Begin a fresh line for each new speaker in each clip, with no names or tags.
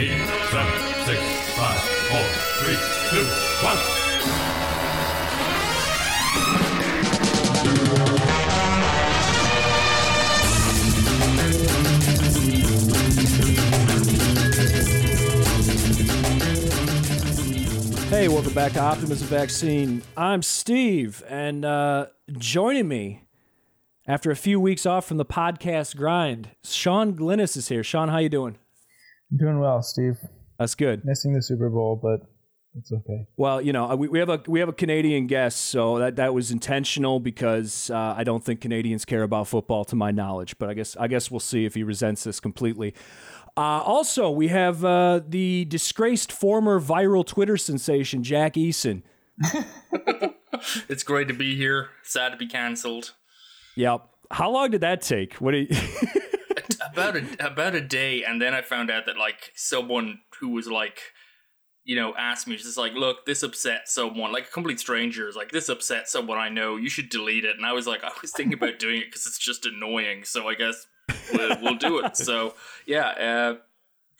eight, seven, six, five, four, three, two, one.
Hey, welcome back to Optimism Vaccine. I'm Steve, and uh, joining me after a few weeks off from the podcast grind, Sean Glynis is here. Sean, how you doing?
I'm doing well, Steve.
That's good.
Missing the Super Bowl, but it's okay.
Well, you know, we, we have a we have a Canadian guest, so that that was intentional because uh, I don't think Canadians care about football, to my knowledge. But I guess I guess we'll see if he resents this completely. Uh, also, we have uh, the disgraced former viral Twitter sensation Jack Eason.
It's great to be here. Sad to be cancelled.
Yep. How long did that take? What? Do you,
About a about a day, and then I found out that like someone who was like, you know, asked me just like, look, this upset someone, like a complete stranger is like, this upset someone I know. You should delete it. And I was like, I was thinking about doing it because it's just annoying. So I guess we'll, we'll do it. So yeah, uh,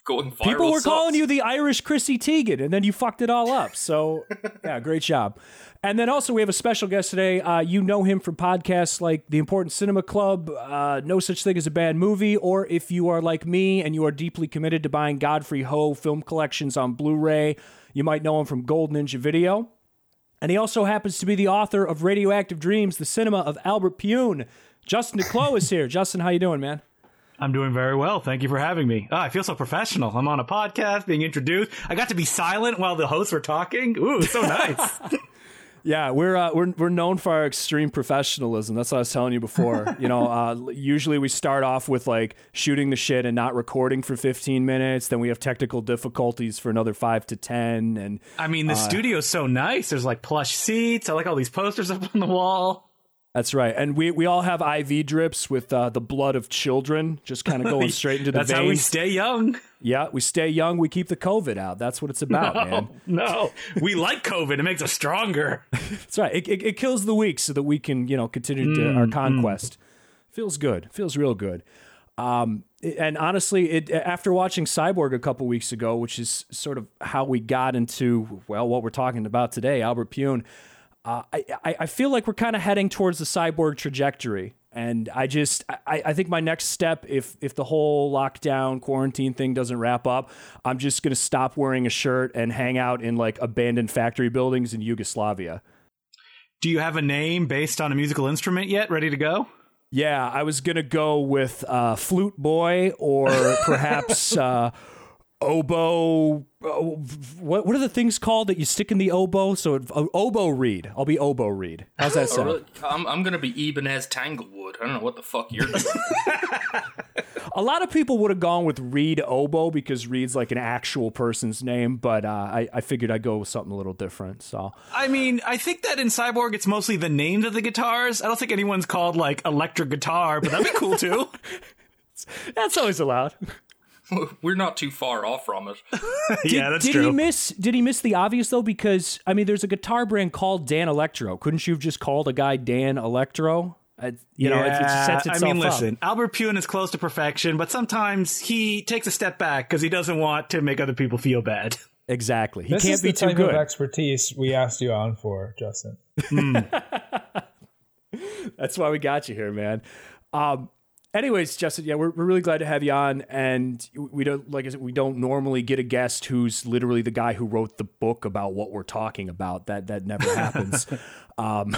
going viral.
People were
sucks.
calling you the Irish Chrissy Teigen, and then you fucked it all up. So, yeah, great job. And then also, we have a special guest today. Uh, you know him from podcasts like The Important Cinema Club, uh, No Such Thing as a Bad Movie, or if you are like me and you are deeply committed to buying Godfrey Ho film collections on Blu ray, you might know him from Gold Ninja Video. And he also happens to be the author of Radioactive Dreams, the cinema of Albert Pyun. Justin Decloux is here. Justin, how you doing, man?
I'm doing very well. Thank you for having me. Oh, I feel so professional. I'm on a podcast being introduced. I got to be silent while the hosts were talking. Ooh, so nice.
Yeah, we're uh, we're we're known for our extreme professionalism. That's what I was telling you before. you know, uh, usually we start off with like shooting the shit and not recording for 15 minutes. Then we have technical difficulties for another five to 10. And
I mean, the studio's so nice. There's like plush seats. I like all these posters up on the wall.
That's right. And we we all have IV drips with uh, the blood of children, just kind of going straight into the
That's
veins.
how we stay young.
yeah, we stay young. We keep the COVID out. That's what it's about, man.
No, we like COVID. It makes us stronger.
That's right. It, it, it kills the weak so that we can, you know, continue to our conquest. Feels good. Feels real good. Um, and honestly, it after watching Cyborg a couple weeks ago, which is sort of how we got into well, what we're talking about today, Albert Pyun. Uh, I, I feel like we're kind of heading towards the cyborg trajectory, and I just I, I think my next step, if if the whole lockdown quarantine thing doesn't wrap up, I'm just gonna stop wearing a shirt and hang out in like abandoned factory buildings in Yugoslavia.
Do you have a name based on a musical instrument yet? Ready to go?
Yeah, I was gonna go with uh, flute boy or perhaps uh, oboe. Oh, what what are the things called that you stick in the oboe? So it, uh, oboe reed. I'll be oboe reed. How's that
Oh,
sound?
really? I'm, I'm gonna be Ibanez Tanglewood. I don't know what the fuck you're doing.
A lot of people would have gone with Reed oboe because Reed's like an actual person's name, but uh, I I figured I'd go with something a little different. So
I mean, I think that in Cyborg, it's mostly the names of the guitars. I don't think anyone's called like electric guitar, but that'd be cool too.
that's always allowed.
We're not too far off from it.
yeah, that's
did
true.
he miss? Did he miss the obvious though? Because I mean, there's a guitar brand called Danelectro. Couldn't you have just called a guy Dan Electro? Uh, you know, it, it sets
I
itself
mean,
up.
listen, Albert Pyun is close to perfection, but sometimes he takes a step back because he doesn't want to make other people feel bad.
Exactly. He
This
can't
is
be
the
too
type
good.
of expertise we asked you on for, Justin.
That's why we got you here, man. Um, anyways, Justin, yeah, we're, we're really glad to have you on. And we don't, like I said, we don't normally get a guest who's literally the guy who wrote the book about what we're talking about. That that never happens. um,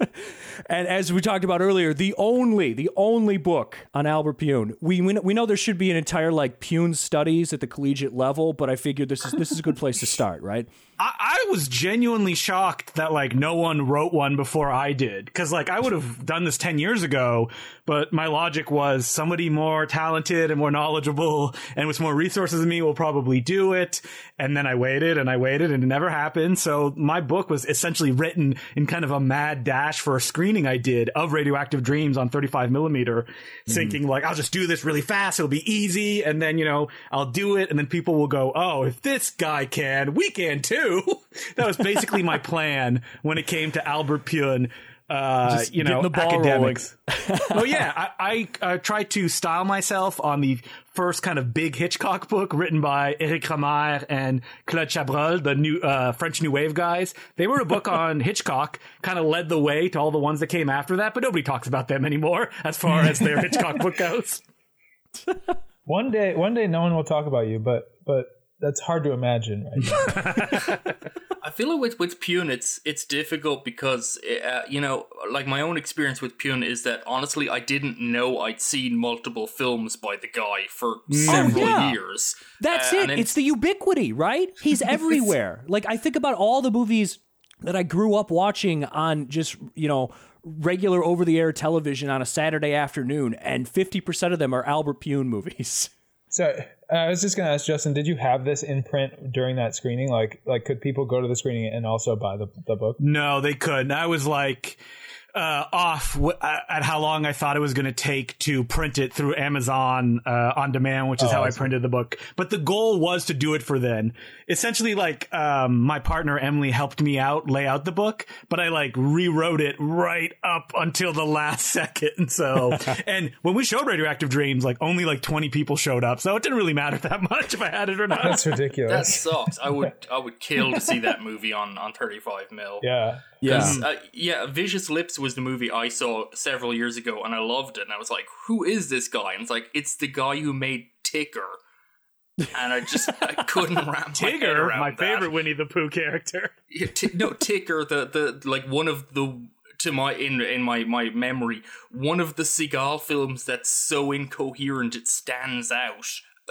and as we talked about earlier, the only the only book on Albert Pyun. We we know, we know there should be an entire like Pyun studies at the collegiate level, but I figured this is this is a good place to start, right?
I, I was genuinely shocked that like no one wrote one before I did because like I would have done this ten years ago, but my logic was somebody more talented and more knowledgeable and with more resources than me will probably do it. And then I waited and I waited and it never happened. So my book was essentially written in kind of a mad dash for a screening I did of Radioactive Dreams on 35 millimeter, thinking like I'll just do this really fast, it'll be easy, and then you know I'll do it, and then people will go, oh, if this guy can, we can too. that was basically my plan when it came to Albert Pyun. uh,
Just
you know,
the ball
academics. well, yeah, I, I uh, tried to style myself on the first kind of big Hitchcock book written by Eric Rohmer and Claude Chabrol, the new uh, French New Wave guys. They wrote a book on Hitchcock, kind of led the way to all the ones that came after that, but nobody talks about them anymore as far as their Hitchcock book goes.
One day, one day, no one will talk about you, but but that's hard to imagine. Right now.
I feel like with with Pyun, it's it's difficult because uh, you know, like my own experience with Pyun is that honestly, I didn't know I'd seen multiple films by the guy for several
yeah.
years.
That's
Uh,
it.
and then-
It's the ubiquity, right? He's everywhere. like I think about all the movies that I grew up watching on just, you know, regular over the air television on a Saturday afternoon and 50% of them are Albert Pyun movies.
So uh, I was just going to ask Justin, did you have this in print during that screening? Like, like could people go to the screening and also buy the the book?
No, they couldn't. I was like uh, off w- at how long I thought it was going to take to print it through Amazon uh, on demand, which is how
I
I printed the book. But the goal was to do it for then. Essentially, like um, my partner Emily helped me out lay out the book, but I like rewrote it right up until the last second. So, and when we showed Radioactive Dreams, like only like twenty people showed up, so it didn't really matter that much if I had it or not.
That's ridiculous.
that sucks. I would I would kill to see that movie on on 35 mil.
yeah.
Yeah.
Uh, yeah, Vicious Lips was the movie I saw several years ago, and I loved it. And I was like, "Who is this guy?" And it's like, "It's the guy who made Ticker." And I just I couldn't wrap my head
Tigger,
around
my
that.
favorite Winnie the Pooh character.
Yeah, t- no, Ticker, the the like one of the to my in in my my memory, one of the Seagal films that's so incoherent it stands out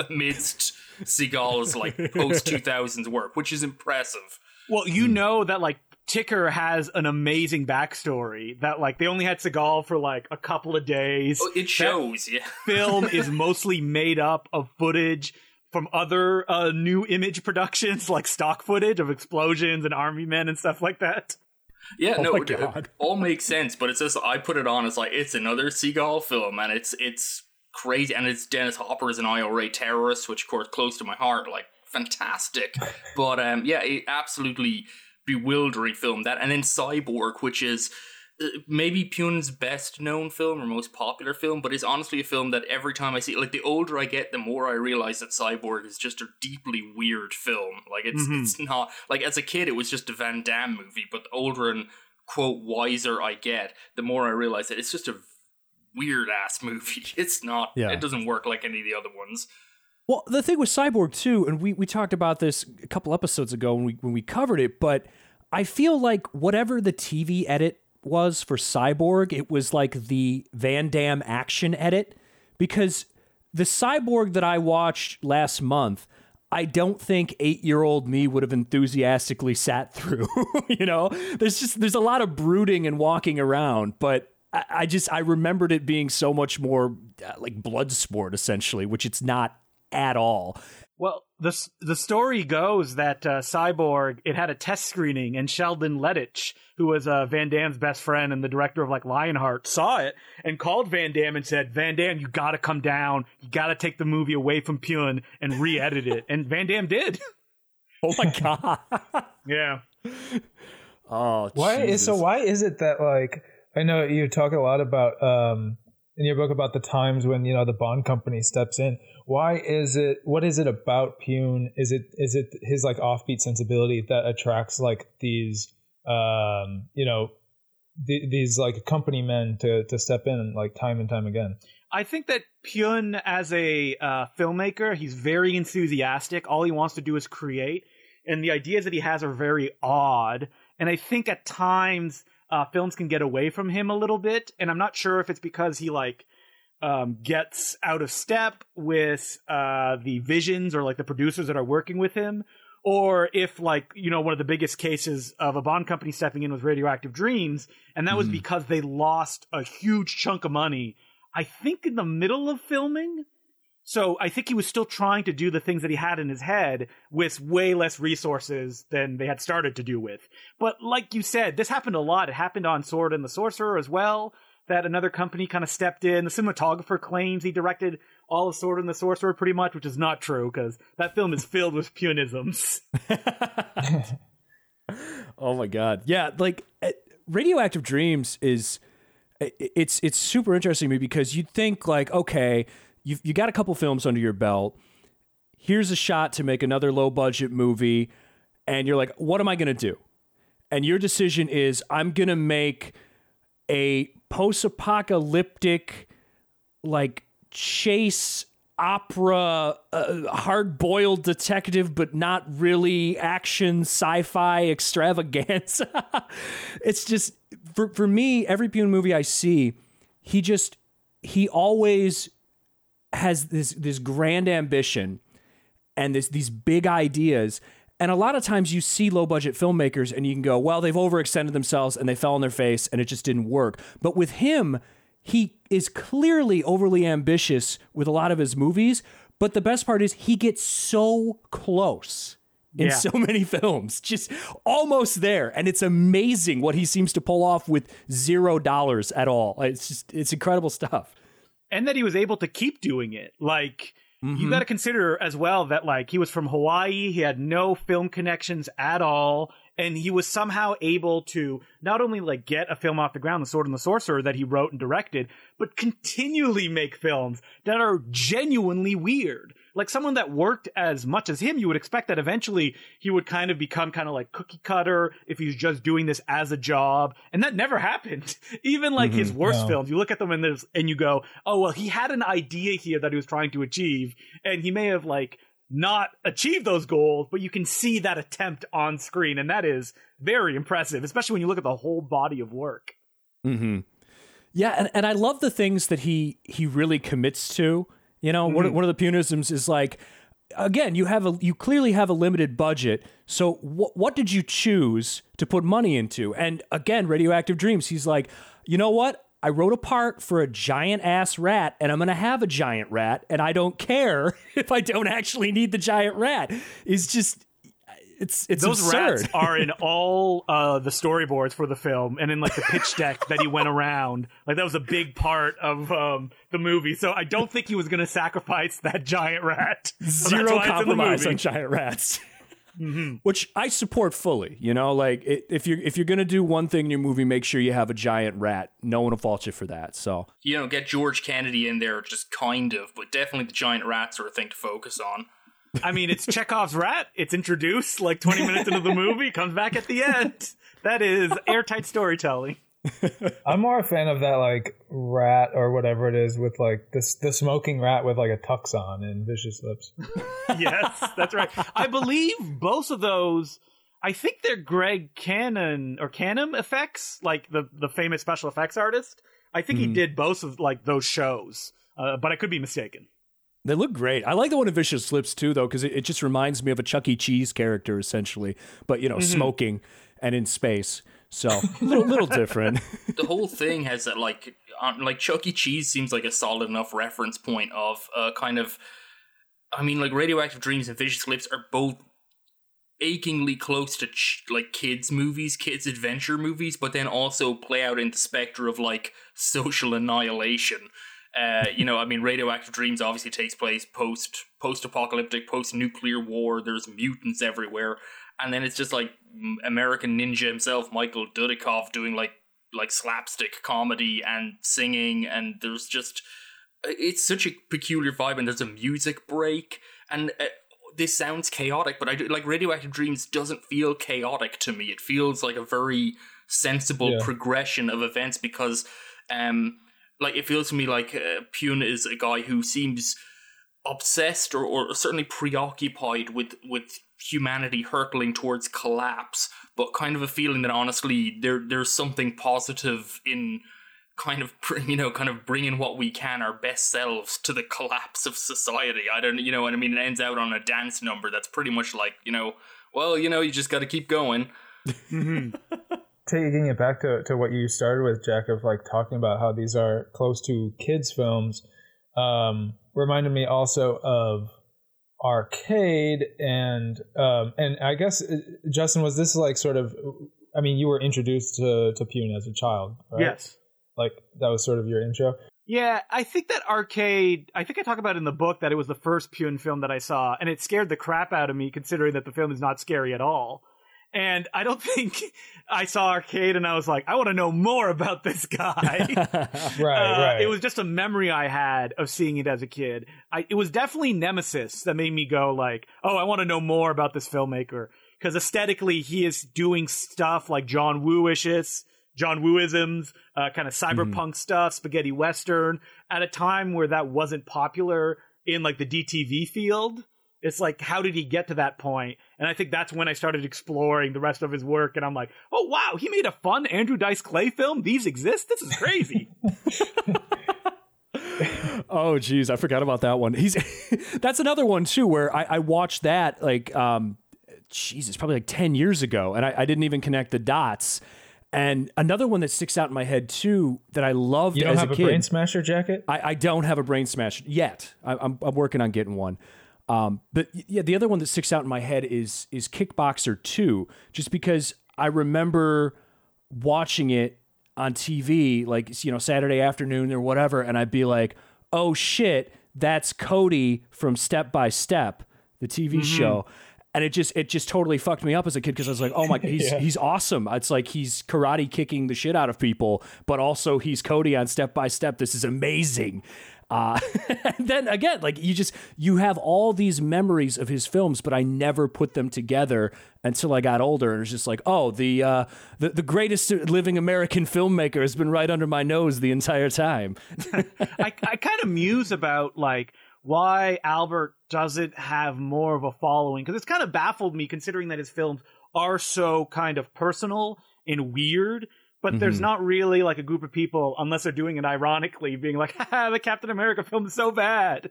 amidst Seagal's like post two thousands work, which is impressive.
Well, you know that like Ticker has an amazing backstory. That like they only had Seagal for like a couple of days.
Oh, it shows, yeah.
Film is mostly made up of footage from other uh, Nu Image productions, like stock footage of explosions and army men and stuff like that.
Yeah, no, it, it
God.
all makes sense, but it's just I put it on as like it's another Seagal film, and it's it's crazy, and it's Dennis Hopper as an IRA terrorist, which of course close to my heart, like fantastic. but um, yeah, it absolutely bewildering film that, and then Cyborg, which is uh, maybe Pyun's best known film or most popular film, but is honestly a film that every time I see, like the older I get, the more I realize that Cyborg is just a deeply weird film. Like it's
Mhm.
it's not like as a kid it was just a Van Damme movie, but the older and quote wiser I get, the more I realize that it's just a weird ass movie. It's not.
Yeah.
It doesn't work like any of the other ones.
Well, the thing with Cyborg too, and we, we talked about this a couple episodes ago when we when we covered it, but I feel like whatever the TV edit was for Cyborg, it was like the Van Damme action edit because the Cyborg that I watched last month, I don't think eight year old me would have enthusiastically sat through. you know, there's just there's a lot of brooding and walking around, but I, I just I remembered it being so much more uh, like Bloodsport essentially, which it's not at all.
Well, the the story goes that uh, Cyborg it had a test screening, and Sheldon Lettich, who was uh, Van Damme's best friend and the director of like Lionheart, saw it and called Van Damme and said, "Van Damme, you got to come down. You got to take the movie away from Pyun and re-edit it." And Van Damme did.
Oh my god.
yeah.
oh,
Why is so? Why is it that like I know you talk a lot about um in your book about the times when you know the bond company steps in. Why is it? What is it about Pyun? Is it is it his like offbeat sensibility that attracts like these um you know th- these like company men to to step in like time and time again?
I think that Pyun, as a uh, filmmaker, he's very enthusiastic. All he wants to do is create, and the ideas that he has are very odd. And I think at times uh, films can get away from him a little bit. And I'm not sure if it's because he like um, gets out of step with uh, the visions or like the producers that are working with him, or if like you know one of the biggest cases of a bond company stepping in was radioactive dreams and that was because they lost a huge chunk of money i think in the middle of filming. So i think he was still trying to do the things that he had in his head with way less resources than they had started to do with. But like you said this happened a lot. It happened on sword and the sorcerer as well that another company kind of stepped in the cinematographer claims he directed all of sword and the sorcerer pretty much which is not true because that film is filled with Pyunisms
Oh my god. Yeah, like eh, Radioactive Dreams is it's it's super interesting to me because you'd think like, okay, you've you got a couple films under your belt. Here's a shot to make another low budget movie, and you're like, what am I gonna do? And your decision is, I'm gonna make a post apocalyptic like chase opera uh, hard boiled detective but not really action sci-fi extravaganza. It's just for for me every Pyun movie I see he just he always has this this grand ambition and this these big ideas and a lot of times you see low budget filmmakers and you can go well they've overextended themselves and they fell on their face and it just didn't work but with him he is clearly overly ambitious with a lot of his movies, but the best part is he gets so close in
Yeah.
so many films, just almost there. And it's amazing what he seems to pull off with zero dollars at all. It's just, it's incredible stuff.
and that he was able to keep doing it. Like
Mm-hmm.
you got to consider as well that like he was from Hawaii, he had no film connections at all, and he was somehow able to not only like get a film off the ground, The Sword and the Sorcerer that he wrote and directed, but continually make films that are genuinely weird. Like someone that worked as much as him, you would expect that eventually he would kind of become kind of like cookie cutter if he's just doing this as a job. And that never happened. Even like his worst
No.
films, you look at them and there's, and you go, oh, well, he had an idea here that he was trying to achieve. And he may have like not achieved those goals, but you can see that attempt on screen. And that is very impressive, especially when you look at the whole body of work.
Mm-hmm. Yeah, and, and I love the things that he he really commits to. You know, one, of- mm-hmm. one of the Pyunisms is like, again, you have a you clearly have a limited budget. So wh- what did you choose to put money into? And again, Radioactive Dreams. He's like, you know what? I wrote a part for a giant ass rat, and I'm gonna have a giant rat, and I don't care if I don't actually need the giant rat. It's just. It's it's
Those
absurd.
rats are in all uh, the storyboards for the film and in like the pitch deck that he went around. Like that was a big part of um, the movie. So I don't think he was going to sacrifice that giant rat. So
zero
why it's in the
compromise on giant rats. Which I support fully. You know, like it, if you're if you're gonna do one thing in your movie, make sure you have a giant rat. No one will fault you for that. So
You know, get George Kennedy in there, just kind of, but definitely the giant rats are a thing to focus on.
I mean, it's Chekhov's rat. It's introduced like 20 minutes into the movie, comes back at the end. That is airtight storytelling.
I'm more a fan of that like rat or whatever it is with like this the smoking rat with like a tux on and vicious lips.
yes, that's right. I believe both of those. I think they're Greg Cannom or Canham effects, like the the famous special effects artist. I think he did both of like those shows, uh, but I could be mistaken.
They look great. I like the one in Vicious Lips too, though, because it, it just reminds me of a Chuck E. Cheese character essentially, but you know, smoking and in space. So a little little different.
the whole thing has that like on, like Chuck E. Cheese seems like a solid enough reference point of uh, kind of I mean like Radioactive Dreams and Vicious Lips are both achingly close to ch- like kids movies, kids adventure movies, but then also play out in the specter of like social annihilation. Uh, you know, I mean, Radioactive Dreams obviously takes place post post apocalyptic, post nuclear war. There's mutants everywhere, and then it's just like American Ninja himself, Michael Dudikoff, doing like like slapstick comedy and singing, and there's just it's such a peculiar vibe, and there's a music break, and uh, this sounds chaotic, but I do, like Radioactive Dreams doesn't feel chaotic to me. It feels like a very sensible
Yeah.
progression of events because, um, like it feels to me like uh, Pyun is a guy who seems obsessed or, or certainly preoccupied with with humanity hurtling towards collapse, but kind of a feeling that honestly there there's something positive in kind of you know kind of bringing what we can our best selves to the collapse of society. I don't you know what I mean. It ends out on a dance number that's pretty much like you know well you know you just got to keep going.
Taking it back to, to what you started with, Jack, of like talking about how these are close to kids' films, um, reminded me also of arcade and um, and I guess uh, Justin was this like sort of I mean you were introduced to to Pyun as a child, right?
Yes.
like that was sort of your intro.
Yeah, I think that arcade. I think I talk about in the book that it was the first Pyun film that I saw, and it scared the crap out of me, considering that the film is not scary at all. And I don't think I saw Arcade and I was like, I want to know more about this guy.
right,
Uh,
right.
It was just a memory I had of seeing it as a kid. I, it was definitely Nemesis that made me go like, oh, I want to know more about this filmmaker because aesthetically he is doing stuff like John Woo-ishes, John Wooisms, uh, kind of cyberpunk stuff, spaghetti western at a time where that wasn't popular in like the DTV field. It's like, how did he get to that point? And I think that's when I started exploring the rest of his work. And I'm like, oh, wow, he made a fun Andrew Dice Clay film. These exist? This is crazy.
Oh geez, I forgot about that one. He's that's another one too where I, I watched that like um Jesus, probably like ten years ago, and I, I didn't even connect the dots. And another one that sticks out in my head too that I loved
you don't
as
have
a
a,
kid.
brain smasher jacket?
I, I don't have a brain smash yet. I, I'm I'm working on getting one. Um, but yeah, the other one that sticks out in my head is is Kickboxer Two, just because I remember watching it on TV, like you know Saturday afternoon or whatever, and I'd be like, "Oh shit, that's Cody from Step by Step, the TV show." And it just it just totally fucked me up as a kid because I was like, oh my, he's
Yeah.
he's awesome. It's like he's karate kicking the shit out of people, but also he's Cody on Step by Step. This is amazing. Uh, and then again, like you just you have all these memories of his films, but I never put them together until I got older, and it's just like, oh, the uh, the the greatest living American filmmaker has been right under my nose the entire time.
I, I kind of muse about like why Albert doesn't have more of a following because it's kind of baffled me considering that his films are so kind of personal and weird. But there's not really like a group of people, unless they're doing it ironically, being like, Haha, the Captain America film is so bad.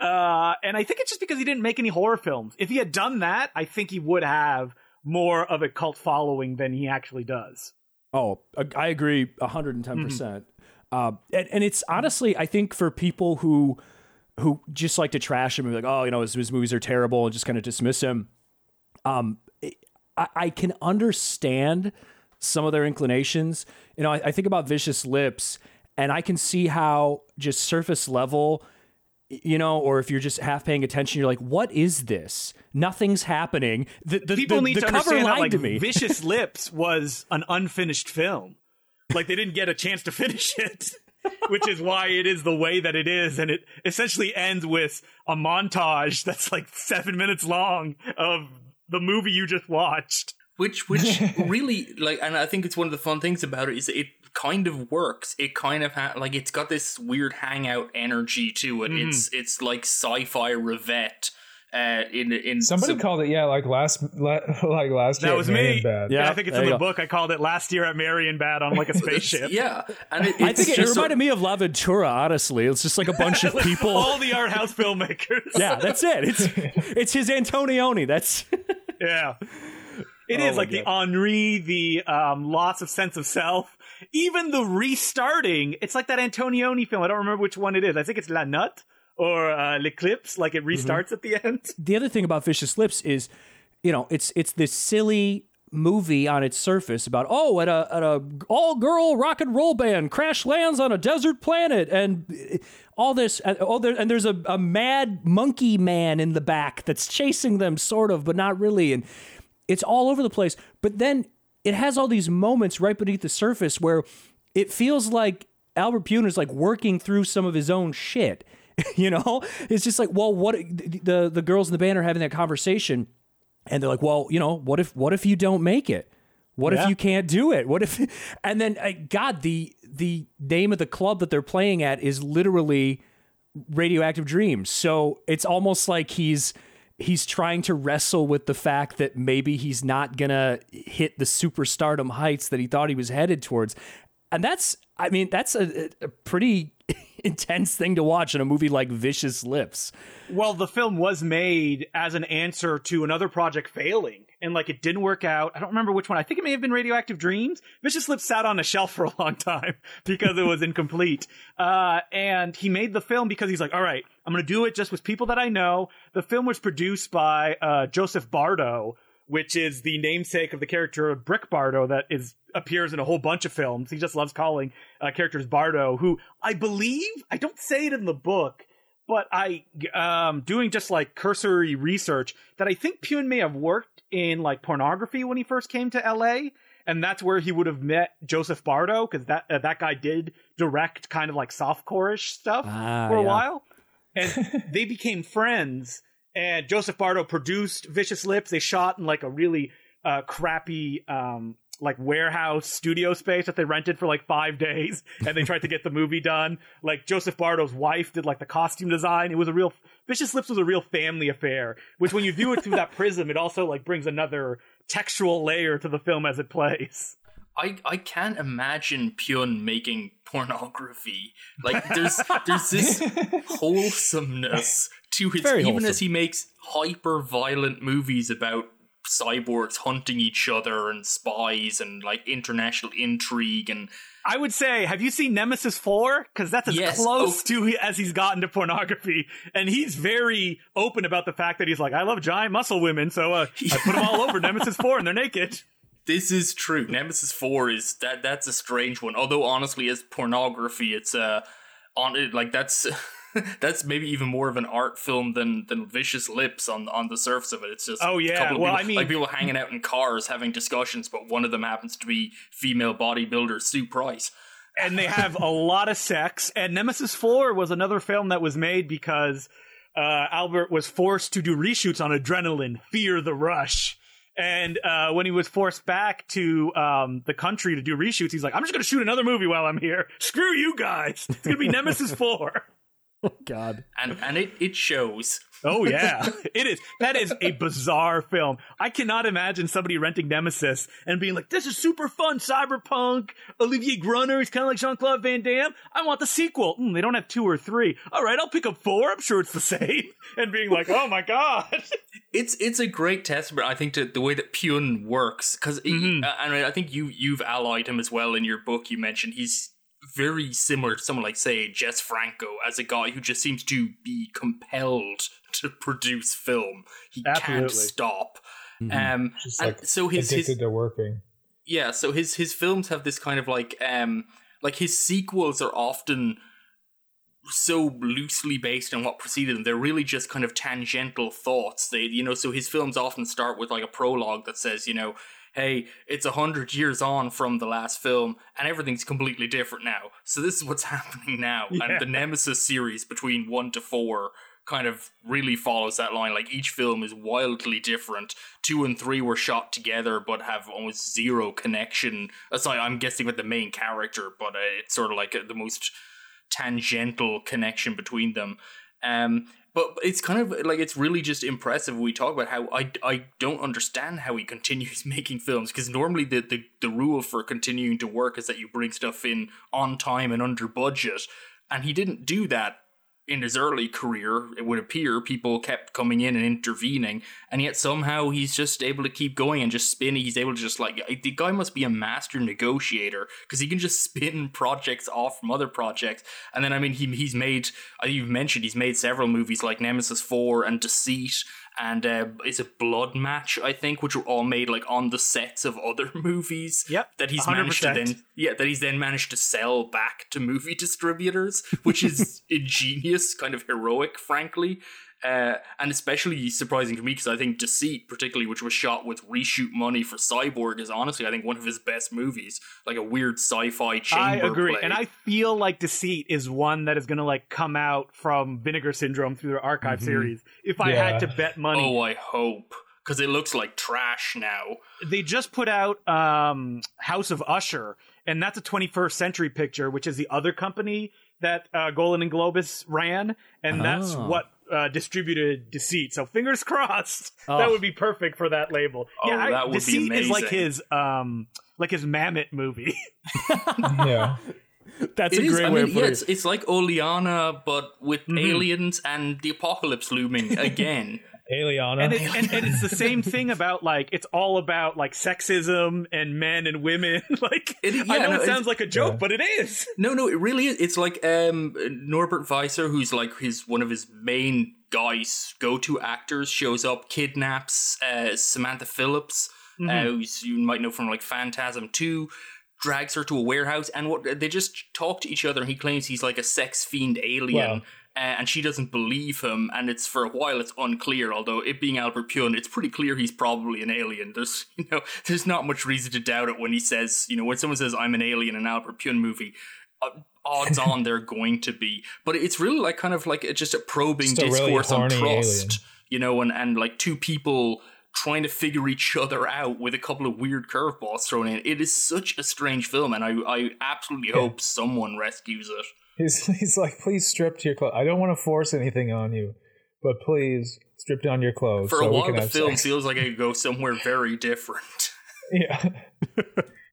Uh, and I think it's just because he didn't make any horror films. If he had done that, I think he would have more of a cult following than he actually does.
Oh, I- agree 110%. percent Uh, and, and it's honestly, I think for people who who just like to trash him and be like, oh, you know, his, his movies are terrible and just kind of dismiss him, um, I, I can understand some of their inclinations. You know, I, I think about Vicious Lips and I can see how just surface level, you know, or if you're just half paying attention, you're like, what is this? Nothing's happening. The, the,
people
the,
need
the
to
cover
understand that like. Vicious Lips was an unfinished film. Like they didn't get a chance to finish it. Which is why it is the way that it is, and it essentially ends with a montage that's like seven minutes long of the movie you just watched.
Which which really like and i think it's one of the fun things about it is it kind of works it kind of ha- like it's got this weird hangout energy to it it's it's like sci-fi revet uh in in
Somebody
some-
called it, yeah, like last, la- like last year.
That was
at
me.
Bad.
Yeah.
And I think it's in the
go.
book. I called it last year at Marienbad on like a spaceship.
yeah and it,
I think it, it
just
reminded me of L'Avventura, honestly. It's just like a bunch of people.
All the art house filmmakers.
yeah, that's it. It's it's his Antonioni. That's
Yeah. It is
Oh,
like
my
the ennui, the um, loss of sense of self, even the restarting. It's like that Antonioni film. I don't remember which one it is. I think it's La Notte or uh, L'Eclipse. Like it
Mm-hmm.
restarts at the end.
the other thing about Vicious Lips is, you know, it's it's this silly movie on its surface about oh at a at a all girl rock and roll band crash lands on a desert planet and uh, all this and, oh there and there's a, a mad monkey man in the back that's chasing them sort of but not really and it's all over the place. But then it has all these moments right beneath the surface where it feels like Albert Pyun is like working through some of his own shit you know? It's just like well what the the girls in the band are having that conversation and they're like well you know what if what if you don't make it? What if you can't do it? What if and then uh, god the the name of the club that they're playing at is literally radioactive dreams. So it's almost like he's he's trying to wrestle with the fact that maybe he's not gonna hit the superstardom heights that he thought he was headed towards. And that's i mean that's a, a pretty intense thing to watch in a movie like vicious lips.
Well, the film was made as an answer to another project failing, and like it didn't work out. I don't remember which one. I think it may have been Radioactive Dreams. Vicious Lips sat on a shelf for a long time because it was incomplete. Uh, and he made the film because he's like, all right, I'm going to do it just with people that I know. The film was produced by uh, Joseph Bardo, which is the namesake of the character of Brick Bardo that is appears in a whole bunch of films. He just loves calling uh, characters Bardo, who I believe I don't say it in the book, but I um doing just like cursory research that I think Pyun may have worked in like pornography when he first came to LA. And that's where he would have met Joseph Bardo because that uh, that guy did direct kind of like softcore-ish stuff
Ah,
for a
yeah.
while, and they became friends. And Joseph Bardo produced Vicious Lips. They shot in like a really uh, crappy um, like warehouse studio space that they rented for like five days, and they tried to get the movie done. Like Joseph Bardo's wife did like the costume design. It was a real Vicious Lips was a real family affair. Which when you view it through that prism, it also like brings another textual layer to the film as it plays.
I, I can't imagine Pyun making pornography. Like there's there's this wholesomeness to his
Very
even
wholesome.
as he makes hyper violent movies about cyborgs hunting each other and spies and like international intrigue and
I would say, have you seen Nemesis 4? Because that's as
Yes.
close
Oh.
to as he's gotten to pornography. And he's very open about the fact that he's like, I love giant muscle women, so uh, I put them all over Nemesis 4 and they're naked.
this is true. Nemesis 4 is that that's a strange one. Although honestly as pornography it's uh on it like that's that's maybe even more of an art film than than Vicious Lips on on the surface of it. It's just
Oh,
a
yeah.
couple of
Well,
people,
I mean-
like people hanging out in cars having discussions, but one of them happens to be female bodybuilder Sue Price.
And they have a lot of sex. And Nemesis 4 was another film that was made because uh, Albert was forced to do reshoots on adrenaline, fear the rush. And uh, when he was forced back to um, the country to do reshoots, he's like, I'm just going to shoot another movie while I'm here. Screw you guys. It's going to be Nemesis 4.
God.
And and it, it shows.
Oh yeah, it is. That is a bizarre film. I cannot imagine somebody renting Nemesis and being like, "This is super fun, cyberpunk." Olivier Gruner, he's kind of like Jean Claude Van Damme. I want the sequel. Mm, they don't have two or three. All right, I'll pick up four. I'm sure it's the same. And being like, "Oh my god."
It's it's a great testament, I think, to the way that Pyun works. Because
Mhm.
and I think you you've allied him as well in your book. You mentioned he's very similar to someone like, say, Jess Franco, as a guy who just seems to be compelled to produce film. He can't stop.
Mm-hmm.
Um,
Just
and
like
so his
addicted
his
to working.
yeah, so his his films have this kind of like um like his sequels are often so loosely based on what preceded them. They're really just kind of tangential thoughts. They you know, so his films often start with like a prologue that says, you know, hey, it's a hundred years on from the last film and everything's completely different now. So this is what's happening now.
Yeah.
And the Nemesis series between one to four kind of really follows that line. Like each film is wildly different. Two and three were shot together, but have almost zero connection. Aside, I'm guessing with the main character, but uh, it's sort of like uh, the most tangential connection between them. Um, but it's kind of like it's really just impressive. We talk about how I, I don't understand how he continues making films because normally the, the the rule for continuing to work is that you bring stuff in on time and under budget, and he didn't do that in his early career, it would appear people kept coming in and intervening, and yet somehow he's just able to keep going and just spin. He's able to just like the guy must be a master negotiator because he can just spin projects off from other projects. And then I mean, he he's made uh, you've mentioned he's made several movies like Nemesis Four and Deceit. And uh, is it Blood Match? I think, which were all made like on the sets of other movies.
Yep,
that he's managed to then yeah, that he's then managed to sell back to movie distributors, which is ingenious, kind of heroic, frankly. Uh, and especially surprising to me because I think Deceit, particularly, which was shot with reshoot money for Cyborg, is honestly, I think, one of his best movies. Like a weird sci-fi chamber
I agree,
play.
and I feel like Deceit is one that is going to like come out from Vinegar Syndrome through their archive series. If I
Yeah.
had to bet money,
oh, I hope because it looks like trash now.
they just put out um, House of Usher, and that's a 21st Century Picture, which is the other company that uh, Golan and Globus ran, and that's
Oh.
what uh, distributed Deceit. So fingers crossed,
Oh.
that would be perfect for that label.
Oh,
yeah, I-
that would be
Deceit is like his um, like his Mamet movie.
Yeah.
That's
It
a
is.
great
I
way
mean,
of
yeah,
putting
it's,
it.
it's like Oleanna, but with aliens and the apocalypse looming again.
Aliana.
and, it, and, and it's the same thing about like it's all about like sexism and men and women. like
It-
I know
no,
it sounds like a joke,
Yeah.
but it is.
No, no, it really is. It's like um, Norbert Weisser, who's like his one of his main guys, go-to actors, shows up, kidnaps uh, Samantha Phillips, uh, who's you might know from like Phantasm Two, drags her to a warehouse, and what they just talk to each other. And he claims he's like a sex fiend alien.
Well,
uh, and she doesn't believe him, and it's for a while it's unclear. Although it being Albert Pyun, it's pretty clear he's probably an alien. There's you know there's not much reason to doubt it when he says you know when someone says I'm an alien in an Albert Pyun movie. Uh, odds on they're going to be, but it's really like kind of like it's just a probing
Just a really
discourse on trust,
alien.
you know, and and like two people trying to figure each other out with a couple of weird curveballs thrown in. It is such a strange film, and I I absolutely hope someone rescues it.
He's he's like, please strip to your clothes. I don't want to force anything on you, but please strip down your clothes.
For
so
a while, the film
sex.
feels like it could go somewhere very different.
Yeah.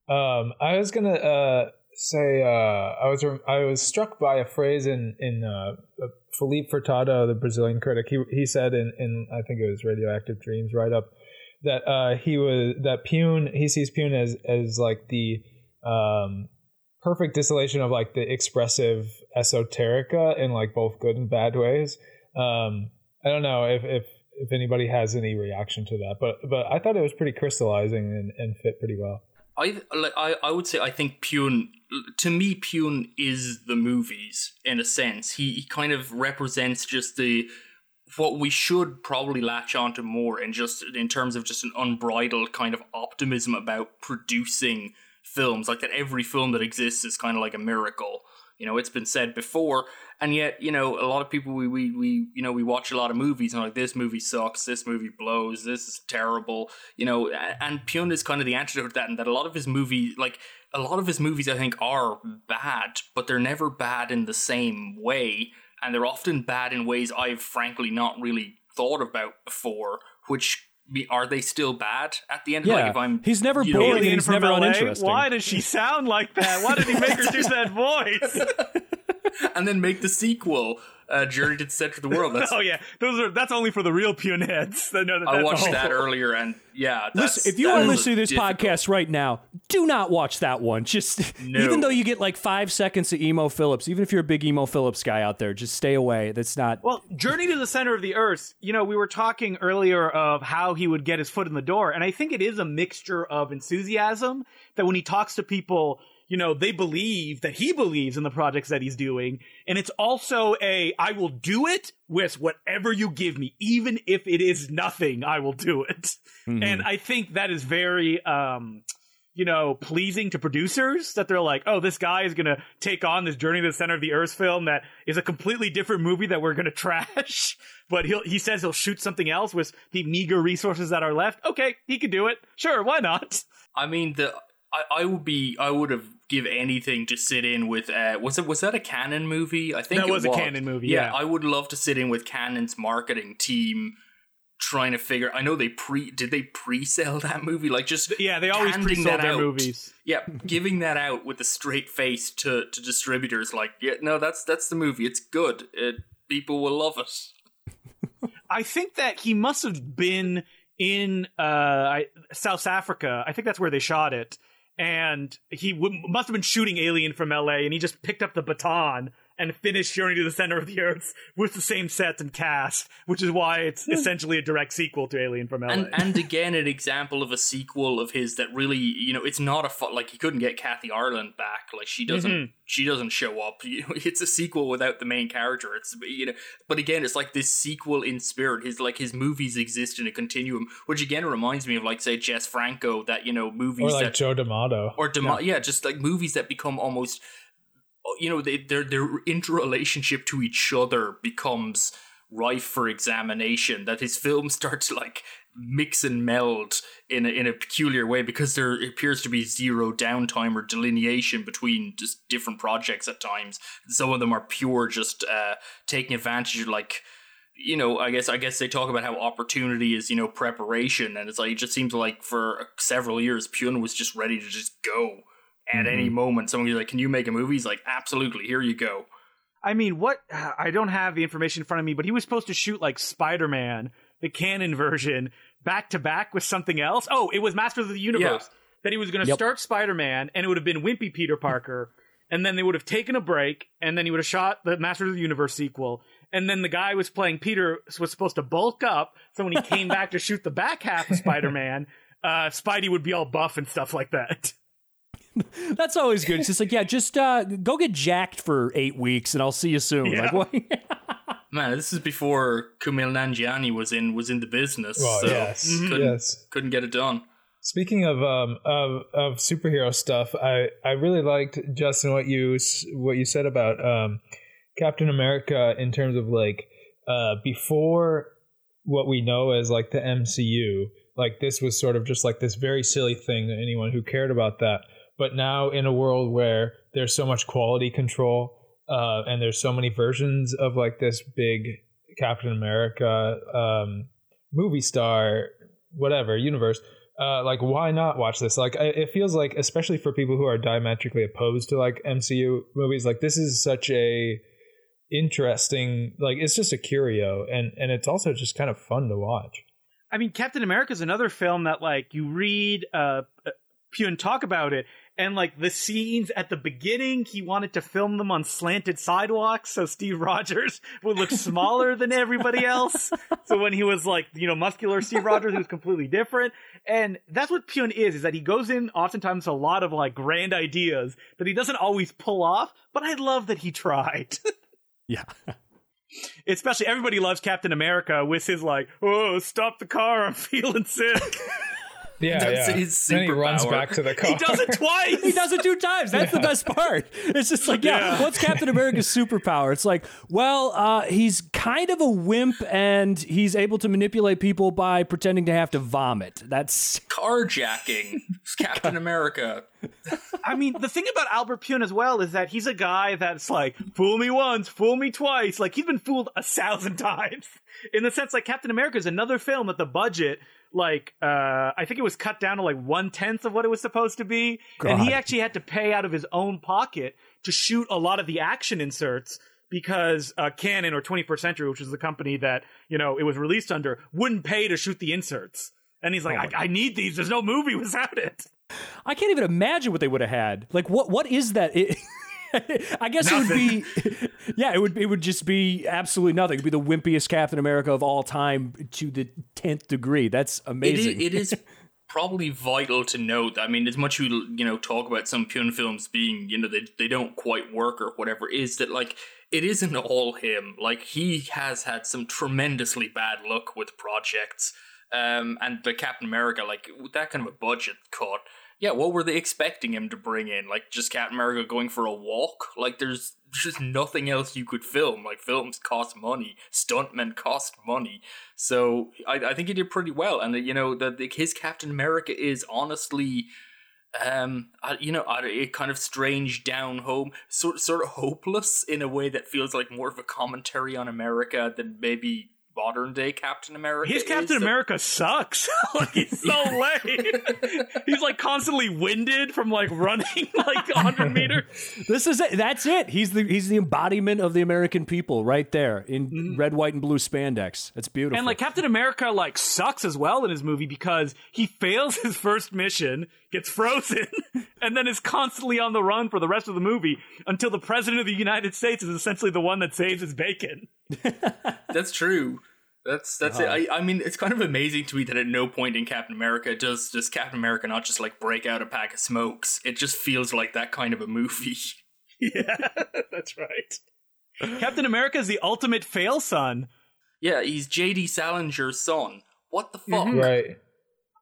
um, I was gonna uh, say uh, I was rem- I was struck by a phrase in in uh, Filipe Furtado, the Brazilian critic. He he said in in I think it was Radioactive Dreams write up that uh, he was that Pyun he sees Pyun as as like the um, perfect distillation of like the expressive esoterica in like both good and bad ways. Um, I don't know if if if anybody has any reaction to that, but but I thought it was pretty crystallizing and, and fit pretty well.
I like I, I would say I think Pyun to me Pyun is the movies in a sense. He he kind of represents just the what we should probably latch onto more and just in terms of just an unbridled kind of optimism about producing films like that every film that exists is kind of like a miracle. You know it's been said before and yet you know a lot of people we we, we you know we watch a lot of movies and like this movie sucks this movie blows this is terrible you know and Pyun is kind of the antidote to that and that a lot of his movies like a lot of his movies I think are bad but they're never bad in the same way and they're often bad in ways I've frankly not really thought about before which are they still bad at the end
Yeah,
like if I'm
he's never
you know,
boring and
Alien
he's
from
never
LA?
uninteresting.
Why does she sound like that? Why did he make her do that voice?
and then make the sequel uh, Journey to the Center of the World that's
oh yeah, those are that's only for the real Pyun heads. No, no,
I watched that earlier, and yeah, that's,
Listen, if you
that
are
is
listening to this
difficult.
podcast right now, do not watch that one. Just
No.
even though you get like five seconds of Emo Philips, even if you're a big Emo Philips guy out there, just stay away. That's not.
Well, Journey to the Center of the Earth, you know, we were talking earlier of how he would get his foot in the door, and I think it is a mixture of enthusiasm that when he talks to people, you know, they believe that he believes in the projects that he's doing, and it's also a I will do it with whatever you give me, even if it is nothing, I will do it. And I think that is very um you know, pleasing to producers that they're like, oh, this guy is going to take on this Journey to the Center of the Earth film that is a completely different movie that we're going to trash. But he'll, he says he'll shoot something else with the meager resources that are left. Okay, he could do it. Sure, why not?
I mean, the I, I would be I would have give anything to sit in with. Uh, was it was that a Cannon movie? I think
That
it
was a Cannon movie, yeah.
I would love to sit in with Cannon's marketing team. Trying to figure, I know they pre did they pre-sell that movie like just
Yeah, they always
pre-sell
their
out.
movies.
Yeah, giving that out with a straight face to to distributors, like yeah, no, that's that's the movie. It's good. It, people will love it.
I think that he must have been in uh, I- South Africa. I think that's where they shot it. And he w- must have been shooting Alien from LA, and he just picked up the baton and finish Journey to the Center of the Earth with the same set and cast, which is why it's essentially a direct sequel to Alien from LA.
and and again an example of a sequel of his that really you know it's not a fu- like he couldn't get Kathy Ireland back like she doesn't
Mm-hmm.
she doesn't show up you know it's a sequel without the main character it's you know but again it's like this sequel in spirit his like his movies exist in a continuum which again reminds me of like say Jess Franco that you know movies
Or like
that
Joe D'Amato.
or Demo- yeah. just like movies that become almost you know they, their their interrelationship to each other becomes rife for examination that his films start to like mix and meld in a, in a peculiar way because there appears to be zero downtime or delineation between just different projects at times. Some of them are pure just uh taking advantage of like you know, I guess I guess they talk about how opportunity is, you know, preparation, and it's like it just seems like for several years, Pyun was just ready to just go at any moment. Someone was like, "Can you make a movie?" He's like, "Absolutely, here you go."
I mean, what? I don't have the information in front of me, but he was supposed to shoot like Spider Man, the Cannon version, back to back with something else. Oh, it was Masters of the Universe. That he was going to
Yep.
start Spider Man, and it would have been Wimpy Peter Parker, and then they would have taken a break, and then he would have shot the Masters of the Universe sequel. And then the guy was playing Peter was supposed to bulk up, so when he came back to shoot the back half of Spider Man, uh, Spidey would be all buff and stuff like that.
That's always good. It's just like, yeah, just uh, go get jacked for eight weeks, and I'll see you soon.
Yeah.
Like, what?
Man, this is before Kumail Nanjiani was in was in the business.
Well,
so
yes,
couldn't,
yes.
couldn't get it done.
Speaking of um of, of superhero stuff, I I really liked Justin what you what you said about um Captain America in terms of like uh before what we know as like the MCU, like this was sort of just like this very silly thing that anyone who cared about that. But now in a world where there's so much quality control uh and there's so many versions of like this big Captain America um movie star whatever universe uh, like why not watch this? Like it feels like especially for people who are diametrically opposed to like mcu movies like this is such a interesting like it's just a curio and and it's also just kind of fun to watch.
I mean, Captain America is another film that like you read uh, uh Pyun talk about it, and like the scenes at the beginning, he wanted to film them on slanted sidewalks so Steve Rogers would look smaller than everybody else. So when he was like, you know, muscular Steve Rogers, he was completely different. And that's what Pyun is, is that he goes in oftentimes a lot of like grand ideas that he doesn't always pull off, but I love that he tried.
Yeah.
Especially everybody loves Captain America with his like, oh, stop the car, I'm feeling sick.
yeah
That's
yeah
his
then he runs
superpower.
back to the car
he does it twice.
he does it two times. That's the best part. It's just like, yeah,
Yeah.
what's Captain America's superpower? It's like, well, uh, he's kind of a wimp and he's able to manipulate people by pretending to have to vomit. That's
Carjacking. It's Captain America.
I mean, the thing about Albert Pyun as well is that he's a guy that's like, fool me once, fool me twice. Like, he's been fooled a thousand times. In the sense, like, Captain America is another film that the budget, like, uh, I think it was cut down to like one tenth of what it was supposed to be. And he actually had to pay out of his own pocket to shoot a lot of the action inserts because uh, Cannon or 21st Century, which is the company that, you know, it was released under, wouldn't pay to shoot the inserts. And he's like, I, I need these. There's no movie without it.
I can't even imagine what they would have had. Like, what what is that? It, I guess it would be, yeah, it would it would just be absolutely nothing. It'd be the wimpiest Captain America of all time to the tenth degree. That's amazing.
it is probably vital to note. That I mean, as much we you know talk about some Pyun films being you know they they don't quite work or whatever, is that like it isn't all him. Like he has had some tremendously bad luck with projects. Um, and the Captain America, like with that kind of a budget cut, yeah, what were they expecting him to bring in? Like just Captain America going for a walk? Like there's just nothing else you could film. Like films cost money, stuntmen cost money. So I, I think he did pretty well, and you know that his Captain America is honestly, um, you know, a kind of strange, down home, sort sort of hopeless in a way that feels like more of a commentary on America than maybe modern day Captain America.
His
is.
Captain
So-
America sucks. like he's so lame. he's like constantly winded from like running like 100 meters.
this is it. That's it. He's the he's the embodiment of the American people right there in red, white, and blue spandex. That's beautiful.
Mm-hmm. And like Captain America like sucks as well in his movie because he fails his first mission, gets frozen, and then is constantly on the run for the rest of the movie until the president of the United States is essentially the one that saves his bacon.
That's true. That's that's
Uh-huh.
it. I, I mean, it's kind of amazing to me that at no point in Captain America does does Captain America not just like break out a pack of smokes. It just feels like that kind of a movie.
Yeah, that's right. Captain America is the ultimate fail son.
Yeah, he's J.D. Salinger's son. What the fuck?
right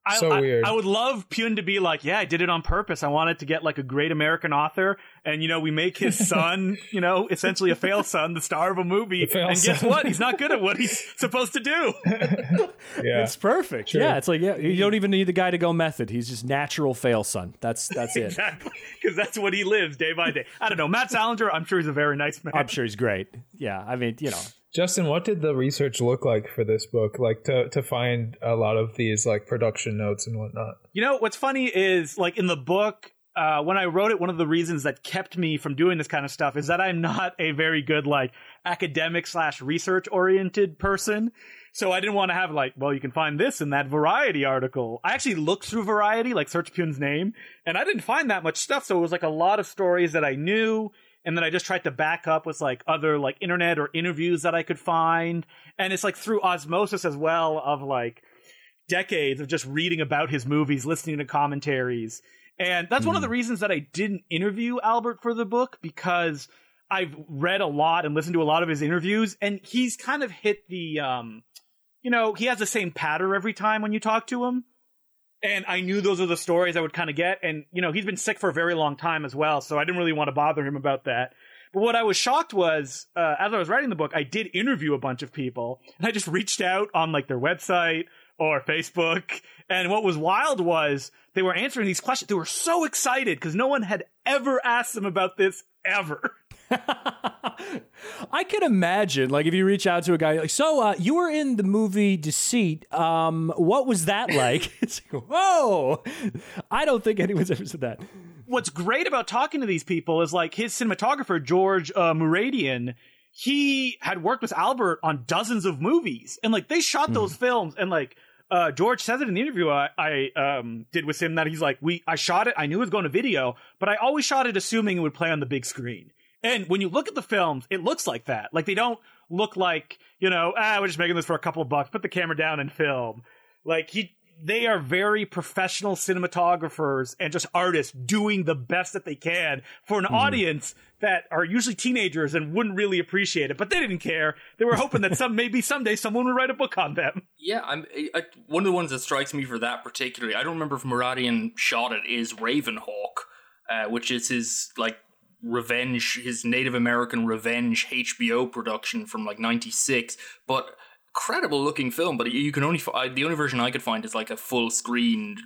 I,
So
I-
weird.
I would love Pyun to be like, yeah, I did it on purpose. I wanted to get like a great American author, and you know, we make his son, you know, essentially a fail son, the star of a movie.
The fail
And guess what? He's not good at what he's supposed to do.
yeah
it's perfect. Yeah, it's like yeah, you don't even need the guy to go method. He's just natural fail son. That's that's it.
Exactly, because that's what he lives day by day. I don't know. Matt Salinger, I'm sure he's a very nice man.
I'm sure he's great. Yeah, I mean, you know,
Justin, what did the research look like for this book? Like to to find a lot of these like production notes and whatnot.
You know, what's funny is like in the book, uh, when I wrote it, one of the reasons that kept me from doing this kind of stuff is that I'm not a very good like academic slash research oriented person. So I didn't want to have like, well, you can find this in that Variety article. I actually looked through Variety, like search Pyun's name, and I didn't find that much stuff. So it was like a lot of stories that I knew, and then I just tried to back up with like other like internet or interviews that I could find. And it's like through osmosis as well of like decades of just reading about his movies, listening to commentaries. And that's one of the reasons that I didn't interview Albert for the book because I've read a lot and listened to a lot of his interviews, and he's kind of hit the, um, you know, he has the same pattern every time when you talk to him. And I knew those are the stories I would kind of get. And, you know, he's been sick for a very long time as well, so I didn't really want to bother him about that. But what I was shocked was, uh, as I was writing the book, I did interview a bunch of people, and I just reached out on like their website or Facebook. And what was wild was they were answering these questions. They were so excited because no one had ever asked them about this ever.
I can imagine, like, if you reach out to a guy, like, so uh, you were in the movie Deceit. Um, what was that like? it's like, whoa! I don't think anyone's ever said that.
What's great about talking to these people is like his cinematographer George uh, Mooradian. He had worked with Albert on dozens of movies, and like they shot those
Hmm.
films, and like uh, George says it in the interview I, I um, did with him that he's like, we I shot it, I knew it was going to video, but I always shot it assuming it would play on the big screen. And when you look at the films, it looks like that. Like they don't look like you know, ah, we're just making this for a couple of bucks. Put the camera down and film. Like he, they are very professional cinematographers and just artists doing the best that they can for an audience that are usually teenagers and wouldn't really appreciate it. But they didn't care. They were hoping that some maybe someday someone would write a book on them.
Yeah, I'm I, one of the ones that strikes me for that particularly. I don't remember if Mooradian shot it. Is Ravenhawk, uh, which is his like revenge, his Native American revenge HBO production from like '96. But incredible looking film. But you can only fi- the only version I could find is like a full screen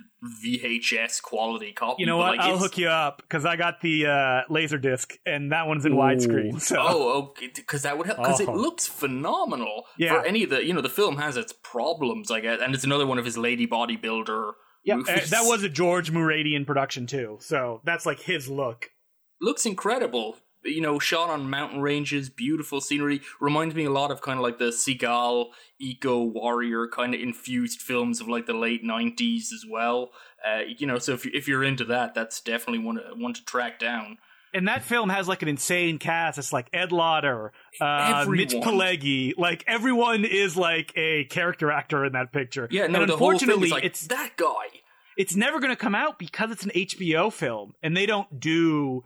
VHS quality copy.
You know
but,
what?
like,
I'll hook you up because I got the uh, laser disc and that one's in widescreen. So
Oh, okay, because that would help. Because
Oh.
it looks phenomenal.
Yeah.
For any of the, you know, the film has its problems, I guess, and it's another one of his lady bodybuilder.
yeah, uh, that was a George Mooradian production too. So that's like his look.
Looks incredible. You know, shot on mountain ranges, beautiful scenery. Reminds me a lot of kind of like the Seagal eco warrior kind of infused films of like the late '90s as well. Uh, you know, so if if you're into that, that's definitely one to, one to track down.
And that film has like an insane cast. It's like Ed Lauter, uh, Mitch. Pileggi. Like everyone is like a character actor in that picture.
Yeah, no,
and
the whole thing
unfortunately,
like
it's
that guy.
it's never going to come out because it's an HBO film and they don't do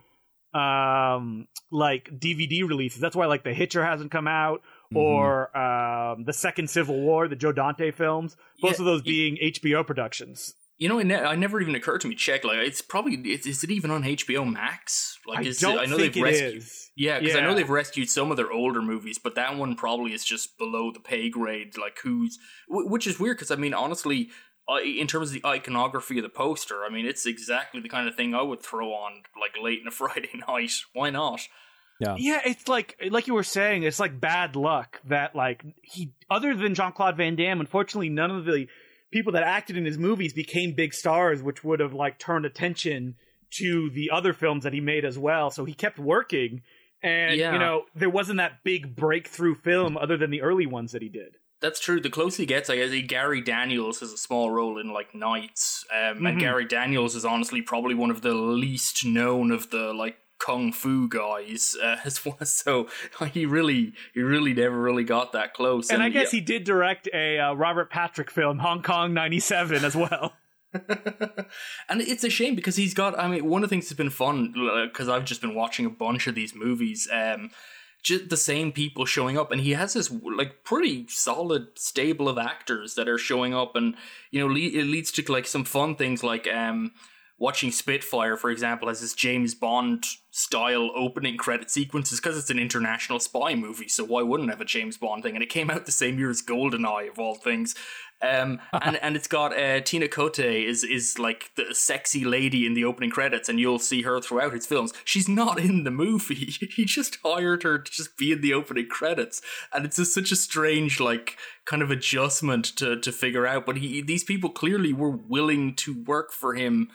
um like DVD releases. That's why like The Hitcher hasn't come out
Mm-hmm.
or um the Second Civil War, the Joe Dante films. Both
Yeah,
of those being HBO productions.
You know, it, ne- never even occurred to me. Check, like it's probably is, is it even on HBO Max? Like,
I don't
it, I know
think
they've
it
rescued.
is.
Yeah, because I know they've rescued some of their older movies, but that one probably is just below the pay grade. Like who's, which is weird because I mean, honestly, uh, in terms of the iconography of the poster, I mean, it's exactly the kind of thing I would throw on like late in a Friday night. Why not?
Yeah, it's like like you were saying, it's like bad luck that like he other than Jean Claude Van Damme, unfortunately none of the people that acted in his movies became big stars, which would have like turned attention to the other films that he made as well. So he kept working and
Yeah.
you know, there wasn't that big breakthrough film other than the early ones that he did.
That's true. The closer he gets, I guess, Gary Daniels has a small role in like Knights, um, and
Mhm.
Gary Daniels is honestly probably one of the least known of the like kung fu guys uh, as well. So he really, he really never really got that close.
And I guess
yeah.
he did direct a uh, Robert Patrick film, Hong Kong 97 as well.
and it's a shame because he's got. I mean, one of the things that's been fun because I've just been watching a bunch of these movies. Um, just the same people showing up, and he has this like pretty solid stable of actors that are showing up, and you know, le- it leads to like some fun things like um. Watching Spitfire, for example, has this James Bond style opening credit sequences because it's an international spy movie. So why wouldn't it have a James Bond thing? And it came out the same year as GoldenEye, of all things. Um, and and it's got uh, Tina Cote is is like the sexy lady in the opening credits, and you'll see her throughout his films. She's not in the movie. he just hired her to just be in the opening credits, and it's just such a strange like kind of adjustment to to figure out. But he these people clearly were willing to work for him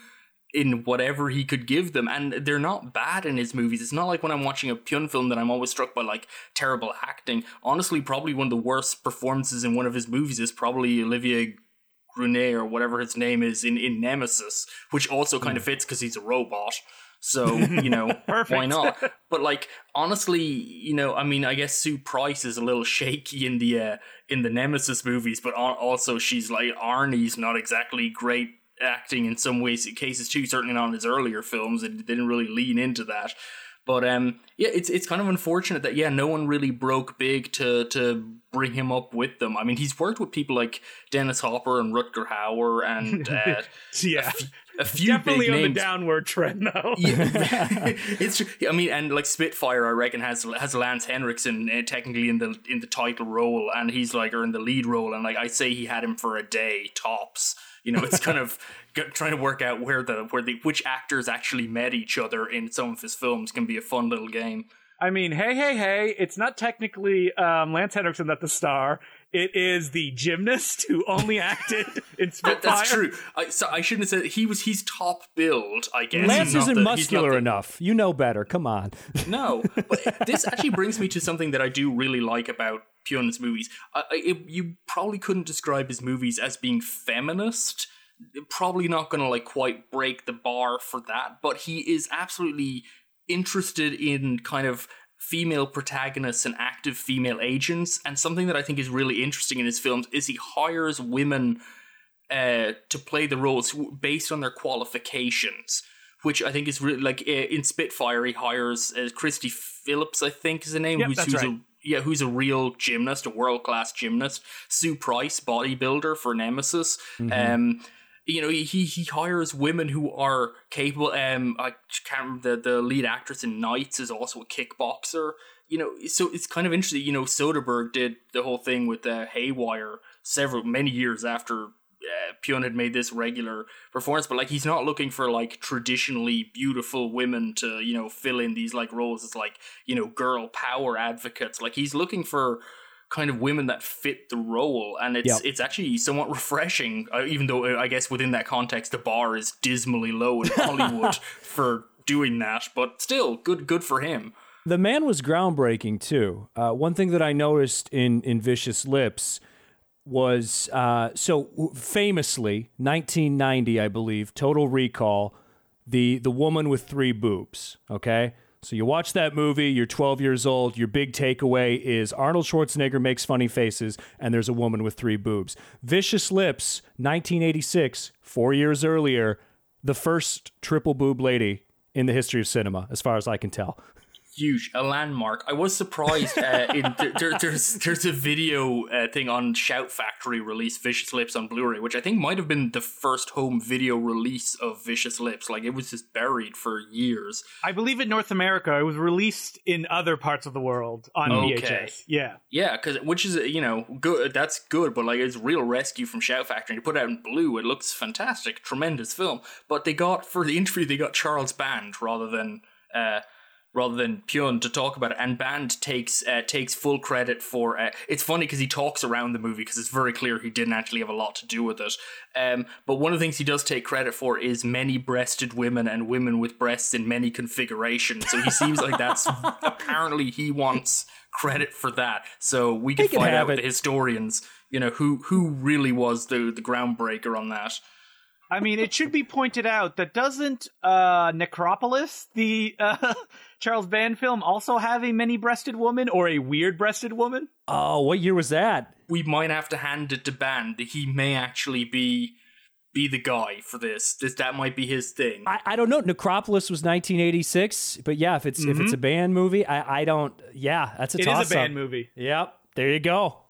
in whatever he could give them and they're not bad in his movies. It's not like when i'm watching a Pyun film that i'm always struck by like terrible acting. Honestly probably one of the worst performances in one of his movies is probably olivier Gruner or whatever his name is in, in nemesis which also kind of fits because he's a robot. So you know why not? But like honestly you know i mean i guess sue price is a little shaky in the uh, in the nemesis movies but also she's like arnie's not exactly great acting in some ways cases too certainly not in his earlier films it didn't really lean into that But um, yeah, it's it's kind of unfortunate that yeah, no one really broke big to to bring him up with them. I mean, he's worked with people like Dennis Hopper and Rutger Hauer and uh,
yeah,
a few
definitely
big
on
names.
the downward trend though.
Yeah. it's true. I mean, and like Spitfire, I reckon has has Lance Henriksen uh, technically in the in the title role, and he's like or in the lead role, and like I say, he had him for a day tops. You know, it's kind of trying to work out where the where the which actors actually met each other in some of his films can be a fun little game.
I mean, hey, hey, hey! It's not technically um, Lance Henriksen that's the star. It is the gymnast who only acted in Spitfire.
That's true. I, so I shouldn't have said he was. he's top build. I guess
Lance
He's
isn't
the-
muscular
the-
enough. You know better. Come on.
No, but this actually brings me to something that I do really like about Pyun's movies. I, it, you probably couldn't describe his movies as being feminist. Probably not going to like quite break the bar for that, but he is absolutely interested in kind of female protagonists and active female agents. And something that I think is really interesting in his films is he hires women uh, to play the roles based on their qualifications, which I think is really like uh, in Spitfire he hires uh, Kristie Phillips, I think is the name,
Yep,
who's, who's
right.
a yeah, who's a real gymnast, a world class gymnast. Sue Price, bodybuilder for Nemesis. Um, you know, he he hires women who are capable. Um, I can't remember the the lead actress in Knights is also a kickboxer. You know, so it's kind of interesting. You know, Soderbergh did the whole thing with uh, Haywire several many years after uh, Pyun had made this regular performance, but like he's not looking for like traditionally beautiful women to you know fill in these like roles as like you know girl power advocates. Like he's looking for kind of women that fit the role, and it's
Yep.
it's actually somewhat refreshing. Uh, even though uh, I guess within that context, the bar is dismally low in Hollywood for doing that, but still good good for him.
The man was groundbreaking too. Uh, one thing that I noticed in in Vicious Lips was uh, so famously 1990, I believe, Total Recall, the the woman with three boobs. Okay, so you watch that movie, you're 12 years old. Your big takeaway is Arnold Schwarzenegger makes funny faces, and there's a woman with three boobs. Vicious Lips, 1986, four years earlier, the first triple boob lady in the history of cinema, as far as I can tell.
huge, a landmark. I was surprised. Uh, in there, there, there's there's a video uh, thing on Shout Factory released Vicious Lips on Blu-ray, which I think might have been the first home video release of Vicious Lips. Like it was just buried for years.
I believe in North America, it was released in other parts of the world on
Okay.
VHS. Yeah.
Yeah, because which is you know good. That's good, but like it's real rescue from Shout Factory. You put it out in blue, it looks fantastic, tremendous film. But they got for the interview, they got Charles Band rather than. Uh, Rather than Pyun to talk about it, and Band takes uh, takes full credit for. Uh, it's funny because he talks around the movie because it's very clear he didn't actually have a lot to do with it. Um, but one of the things he does take credit for is many-breasted women and women with breasts in many configurations. So he seems like that's apparently he wants credit for that. So we can
can
find out with
it.
the historians, you know, who who really was the the groundbreaker on that.
I mean, it should be pointed out that doesn't uh, Necropolis, the uh, Charles Band film, also have a many-breasted woman or a weird-breasted woman?
Oh, what year was that?
We might have to hand it to Band. that He may actually be be the guy for this. This that might be his thing.
I, I don't know. Necropolis was 1986, but yeah, if it's if it's mm-hmm. a Band movie, I, I don't. Yeah, that's a
It
toss
is a Band movie.
Yep, there you go.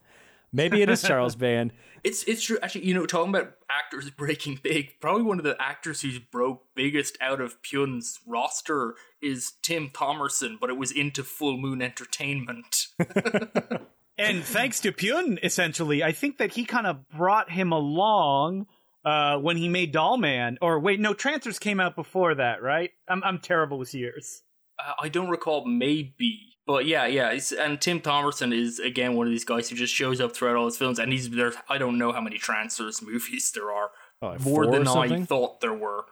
Maybe it is Charles Band.
It's it's true. Actually, you know, talking about actors breaking big, probably one of the actors who's broke biggest out of Pyun's roster is Tim Thomerson, but it was into Full Moon Entertainment.
And thanks to Pyun, essentially, I think that he kind of brought him along uh, when he made Dollman. Or wait, no, Trancers came out before that, right? I'm I'm terrible with years.
uh, I don't recall, maybe, but yeah, yeah. It's, and Tim Thomerson is again one of these guys who just shows up throughout all his films, and he's there. I don't know how many Trancers movies there are.
Oh,
More than I thought there were.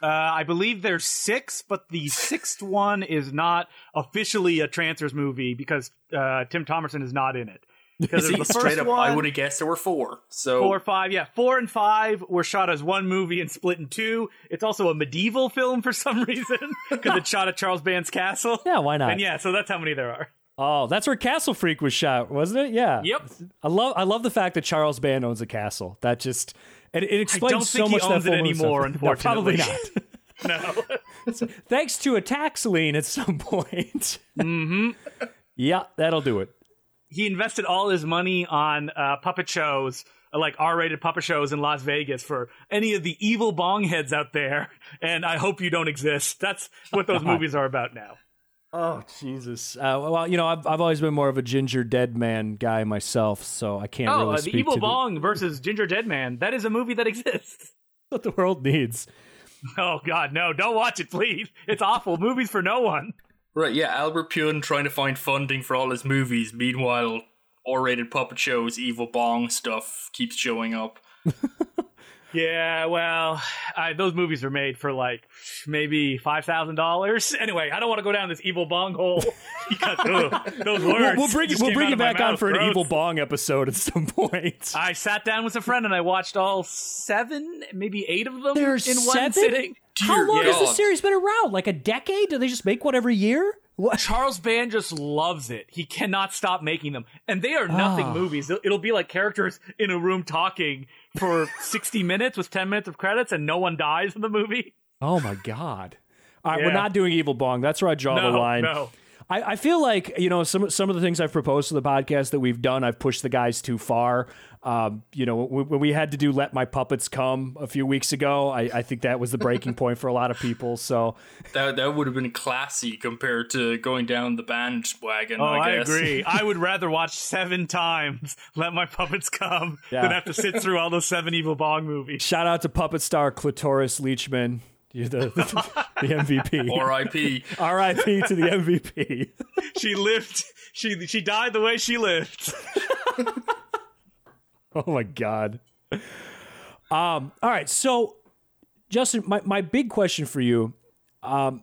Uh, I believe there's six, but the sixth one is not officially a Trancers movie because uh, Tim Thomerson is not in it. Because
See,
there's the
straight
first
up,
one,
I would have guessed there were four. So
four, or five, yeah, four and five were shot as one movie and split in two. It's also a medieval film for some reason because it's shot at Charles Band's castle.
Yeah, why not?
And yeah, so that's how many there are.
Oh, that's where Castle Freak was shot, wasn't it? Yeah.
Yep.
I love I love the fact that Charles Band owns a castle. That just it, it explains
don't
so
think he
much
owns
that
it anymore,
stuff. No, probably not.
no.
Thanks to a tax lien at some point. mm-hmm. Yeah, that'll do it.
He invested all his money on uh, puppet shows, uh, like R-rated puppet shows in Las Vegas for any of the evil bong heads out there. And I hope you don't exist. That's what those movies are about now.
Oh Jesus! Uh, well, you know, I've I've always been more of a ginger dead man guy myself, so I can't
Oh,
really
uh, the evil bong versus Gingerdead Man. That is a movie that exists.
what the world needs.
Oh God, no! Don't watch it, please. It's awful. Movies for no one.
Right, yeah, Albert Pyun trying to find funding for all his movies. Meanwhile, R-rated puppet shows, evil bong stuff keeps showing up.
Yeah, well, I, those movies were made for like maybe five thousand dollars. Anyway, I don't want to go down this evil bong hole because ugh, those words.
We'll, we'll bring
just
we'll bring you back on for an evil bong episode at some point.
I sat down with a friend and I watched all seven, maybe eight of them
There's
in one
seven?
sitting.
How long has the
God.
series been around? Like a decade? Do they just make one every year? What?
Charles Band just loves it. He cannot stop making them. And they are nothing
Ah.
movies. It'll be like characters in a room talking for 60 minutes with 10 minutes of credits and no one dies in the movie.
Oh my god! All right, we're not doing evil bong. That's where I draw
No,
the line.
no.
I, I feel like you know some some of the things I've proposed to the podcast that we've done. I've pushed the guys too far. Um, you know, when, when we had to do "Let My Puppets Come" a few weeks ago, I, I think that was the breaking point for a lot of people. So
That that would have been classy compared to going down the bandwagon.
Oh,
I
I, agree. I would rather watch seven times Let My Puppets Come
Yeah.
than have to sit through all those seven Evil Bong movies.
shout out to puppet star Clitoris Leachman. You're the, the, MVP.
R.I.P.
R.I.P. to the MVP.
She lived, she, she died the way she lived.
Oh my god. Um. All right. So, Justin, my, my big question for you, um,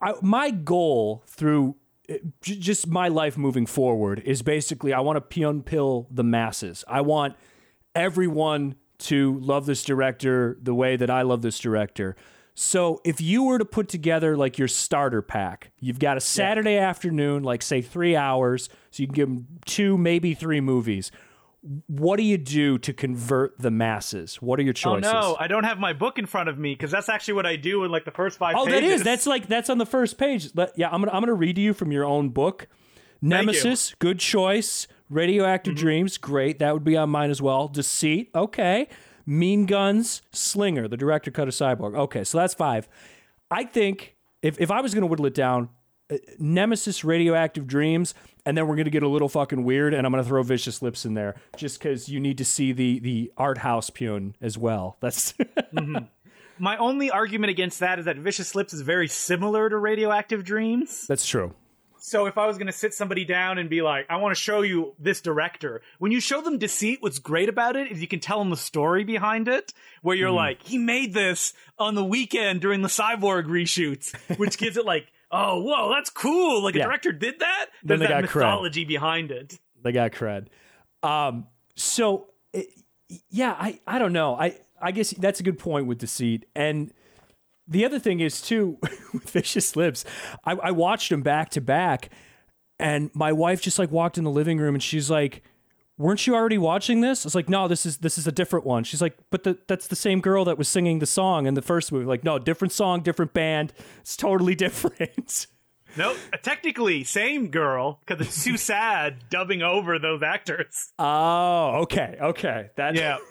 I, my goal through uh, just my life moving forward is basically I want to Pyun pill the masses. I want everyone to love this director the way that I love this director. So if you were to put together like your starter pack, you've got a Saturday afternoon, like say three hours, so you can give them two, maybe three movies. What do you do to convert the masses? What are your choices?
Oh no, I don't have my book in front of me because that's actually what I do in like the first five
Oh,
pages.
that is. That's like that's on the first page. Yeah, I'm gonna I'm gonna read to you from your own book. Nemesis, good choice. Radioactive
Mm-hmm.
Dreams, great. That would be on mine as well. Deceit, okay. Mean Guns, Slinger, the director cut a cyborg. Okay, so that's five. I think if if I was gonna whittle it down, Uh, Nemesis, Radioactive Dreams, and then we're gonna get a little fucking weird, and I'm gonna throw Vicious Lips in there just because you need to see the the art house Pyun as well. That's mm-hmm.
My only argument against that is that Vicious Lips is very similar to Radioactive Dreams.
that's true.
So if I was going to sit somebody down and be like, I want to show you this director, when you show them Deceit, what's great about it is you can tell them the story behind it, where you're mm-hmm. like, he made this on the weekend during the Cyborg reshoots, which gives it like, oh, whoa, that's cool. Like a director did that?
Then
There's
they
that
got cred.
mythology behind it.
They got cred. Um, so it, yeah, I, I don't know. I, I guess that's a good point with deceit. And the other thing is too with vicious lips. I, I watched them back to back, and my wife just like walked in the living room and she's like, "Weren't you already watching this?" I was like, "No, this is this is a different one." She's like, "But the, that's the same girl that was singing the song in the first movie." Like, no, different song, different band. It's totally different.
Nope, technically, same girl, because it's too sad dubbing over those actors.
oh, okay, okay. That
Yeah.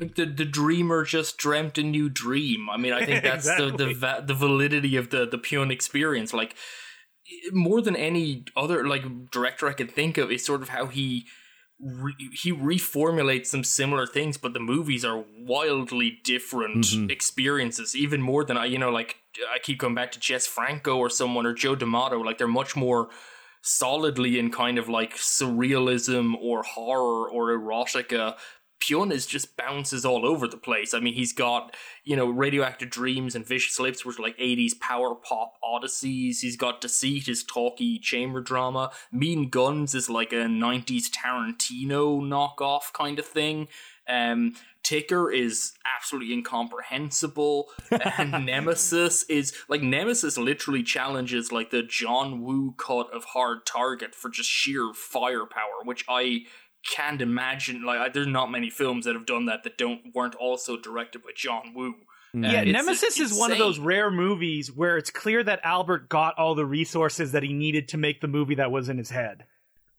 Like the the dreamer just dreamt a new dream. I mean, I think that's the the va- the validity of the the Pyun experience. Like more than any other like director I can think of is sort of how he re- he reformulates some similar things, but the movies are wildly different mm-hmm. experiences. Even more than I, you know, like I keep going back to Jess Franco or someone or Joe D'Amato. Like they're much more solidly in kind of like surrealism or horror or erotica. Pyun is just bounces all over the place. I mean, he's got, you know, Radioactive Dreams and Vicious Lips, which are like 80s power pop odysseys. He's got Deceit, his talky chamber drama. Mean Guns is like a 90s Tarantino knockoff kind of thing. Um, Ticker is absolutely incomprehensible. and Nemesis is like Nemesis literally challenges like the John Woo cut of Hard Target for just sheer firepower, which I can't imagine like I- there's not many films that have done that that don't weren't also directed by John Woo. Uh,
Yeah,
it's
Nemesis is one of those rare movies where it's clear that Albert got all the resources that he needed to make the movie that was in his head.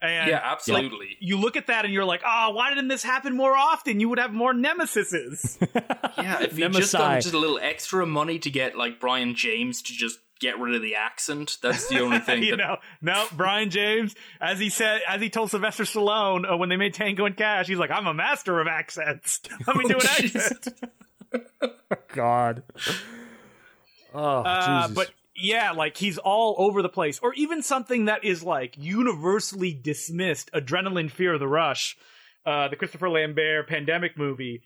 And
Yeah, absolutely.
you look at that and you're like, oh, why didn't this happen more often? You would have more Nemesises.
Yeah, if you just
Nemesi.
got just a little extra money to get like Brion James to just get rid of the accent, that's the only thing.
you
that,
know, no, Brion James, as he said, as he told Sylvester Stallone uh, when they made Tango and Cash, he's like, I'm a master of accents. Let me do an accent.
God. Oh,
Uh,
Jesus.
but yeah, like he's all over the place. Or even something that is like universally dismissed Adrenalin Fear of the Rush, uh, the Christopher Lambert pandemic movie.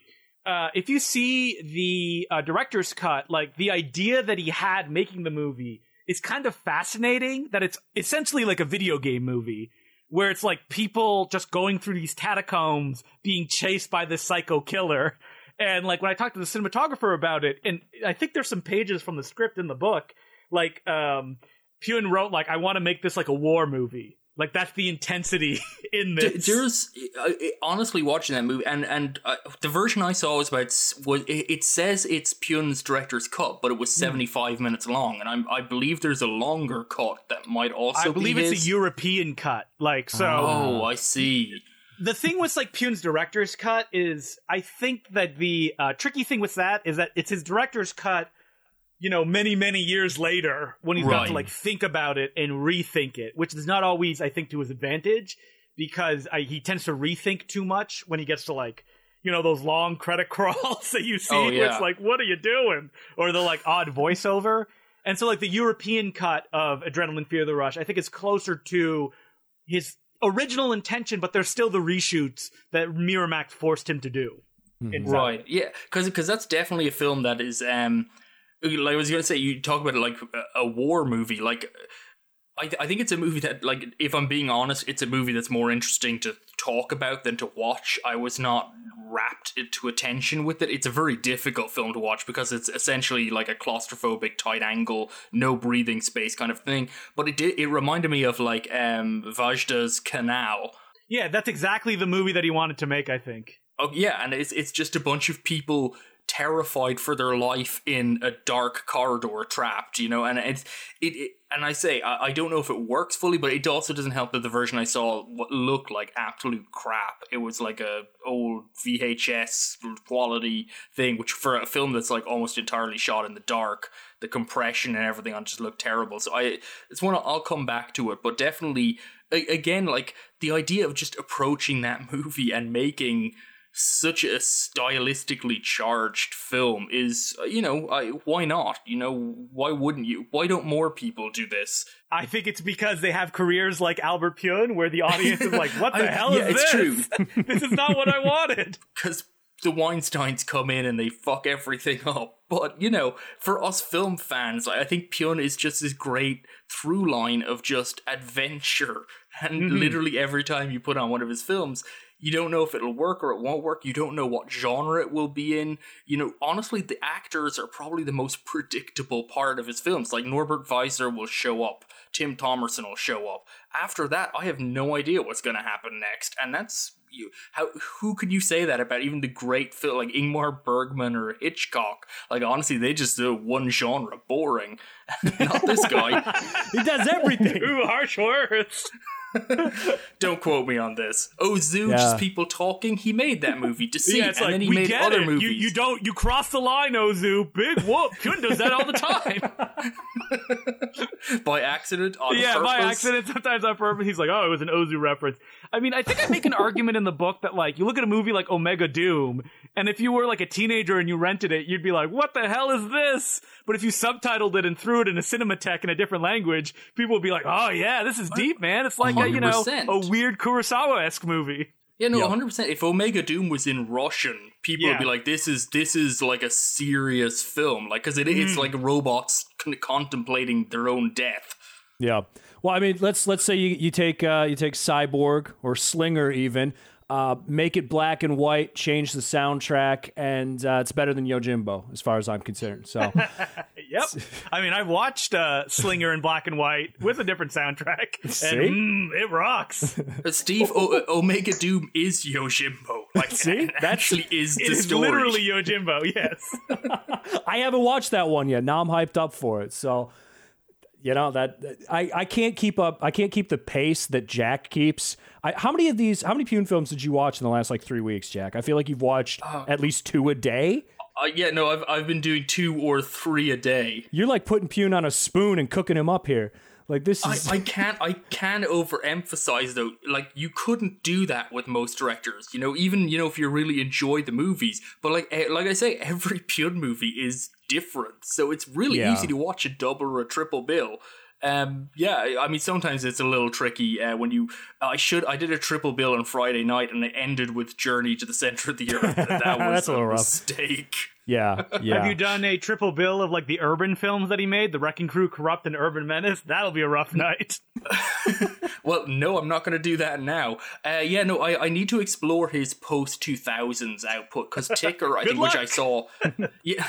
Uh, if you see the uh, director's cut, like the idea that he had making the movie is kind of fascinating. That it's essentially like a video game movie where it's like people just going through these catacombs being chased by this psycho killer. And like when I talked to the cinematographer about it, and I think there's some pages from the script in the book, like um Pyun wrote like I want to make this like a war movie. Like that's the intensity in this.
There's uh, honestly watching that movie, and and uh, the version I saw was about was it, says it's Pyun's director's cut, but it
Hmm.
was 75 minutes long, and I'm, I believe there's a longer cut that might also.
I believe
be
it's
his.
a European cut. Like so
Oh, I see.
the thing with like Pyun's director's cut is I think that the uh, tricky thing with that is that it's his director's cut, you know, many many years later when he's got to like think about it and rethink it, which is not always I think to his advantage because I, he tends to rethink too much when he gets to like. You know those long credit crawls that you see
Oh,
where
yeah.
it's like, "What are you doing?" or the like odd voiceover. And so, like the European cut of Adrenalin Fear the Rush, I think is closer to his original intention, but there's still the reshoots that Miramax forced him to do. inside.
Right. Yeah. Because that's definitely a film that is um like I was gonna say you talk about it like a, war movie like. I, th- I think it's a movie that, like, if I'm being honest, it's a movie that's more interesting to talk about than to watch. I was not wrapped into attention with it. It's a very difficult film to watch because it's essentially like a claustrophobic, tight angle, no breathing space kind of thing. But it did. It reminded me of like um, Wajda's Kanal,
Yeah, that's exactly the movie that he wanted to make, I think.
Oh yeah, and it's it's just a bunch of people terrified for their life in a dark corridor, trapped. You know, and it's it. it and I say I, I don't know if it works fully, but it also doesn't help that the version I saw looked like absolute crap. It was like a old VHS quality thing, which for a film that's like almost entirely shot in the dark, the compression and everything on just looked terrible. So I it's one I'll come back to it, but definitely again like the idea of just approaching that movie and making such a stylistically charged film is uh, you know I, why not you know why wouldn't you why don't more people do this
I think it's because they have careers like Albert Pyun, where the audience is like, "What the
I-
hell
yeah,
is
it's
this? this is not what I wanted."
because the Weinsteins come in and they fuck everything up. But you know, for us film fans, I think Pyun is just this great through line of just adventure. And literally every time you put on one of his films, you don't know if it'll work or it won't work. You don't know what genre it will be in. You know, honestly, the actors are probably the most predictable part of his films. Like Norbert Weisser will show up, Tim Thomerson will show up. After that, I have no idea what's going to happen next, and that's you. How who could you say that about? Even the great film like Ingmar Bergman or Hitchcock. Like honestly, they just do one genre, boring. Not this guy.
he does everything.
Ooh, harsh words.
Don't quote me on this. Oh, Ozu,
Yeah.
just people talking. He made that movie, Deceit,
Yeah, it's
and
like
then he
we
made
get
other
it.
movies.
You, you don't. You cross the line, oh, Ozu. Big whoop. Pyun does that all the time.
by accident, on
yeah, by accident, sometimes on purpose. He's like, oh, it was an Ozu reference. I mean, I think I make an argument in the book that, like, you look at a movie like Omega Doom, and if you were like a teenager and you rented it, you'd be like, what the hell is this? But if you subtitled it and threw it in a Cinematheque in a different language, people would be like, oh, yeah, this is deep, man. It's like, a, you know, a weird Kurosawa esque movie.
Yeah, no,
Yeah.
hundred percent. If Omega Doom was in Russian, people would be like, "This is this is like a serious film," like because it,
Mm.
it's like robots con- contemplating their own death.
Yeah. Well, I mean, let's let's say you, you take uh, you take Cyborg or Slinger even, uh, make it black and white, change the soundtrack, and uh, it's better than Yojimbo as far as I'm concerned. So
Yep. I mean, I've watched uh, Slinger in black and white with a different soundtrack.
See?
And mm, it rocks.
Uh, Steve, o- Omega Doom is Yojimbo. Like,
See?
it
That's-
actually is the
It is
story.
literally Yojimbo, yes.
I haven't watched that one yet. Now I'm hyped up for it. So, you know that I, I can't keep up. I can't keep the pace that Jack keeps. I, how many of these? How many Pyun films did you watch in the last like three weeks, Jack? I feel like you've watched at least two a day.
Uh, yeah, no, I've I've been doing two or three a day.
You're like putting Pyun on a spoon and cooking him up here. Like this
I,
is.
I can't I can overemphasize though like you couldn't do that with most directors you know even you know if you really enjoy the movies but like eh, like I say every Pyun movie is different so it's really
Yeah.
easy to watch a double or a triple bill um yeah I mean sometimes it's a little tricky uh, when you I should I did a triple bill on Friday night and it ended with Journey to the Center of the Earth that was
That's a little rough.
mistake
yeah, yeah.
Have you done a triple bill of like the urban films that he made, The Wrecking Crew, Corrupt, and Urban Menace? That'll be a rough night.
Well, no, I'm not going to do that now. Uh, yeah, no, I, I need to explore his post 2000s output because Ticker, I think, which I saw. Yeah.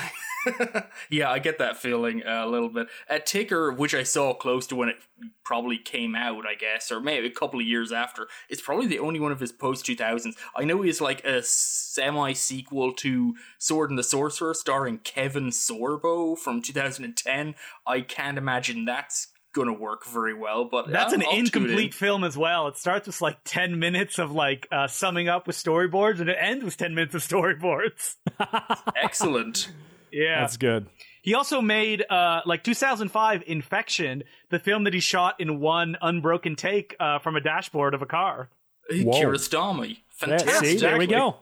yeah, I get that feeling a little bit. At Ticker, which I saw close to when it probably came out, I guess, or maybe a couple of years after, it's probably the only one of his post 2000s. I know he's like a semi sequel to Sword and the Sorcerer starring Kevin Sorbo from 2010. I can't imagine that's going to work very well, but
That's
I'll-
an
tune in.
incomplete film as well. It starts with like 10 minutes of like uh, summing up with storyboards, and it ends with 10 minutes of storyboards.
Excellent.
Yeah.
That's good.
He also made uh like 2005 Infection, the film that he shot in one unbroken take uh, from a dashboard of a car.
Whoa.
Kiarostami.
Yeah,
Fantastic.
see, there we go.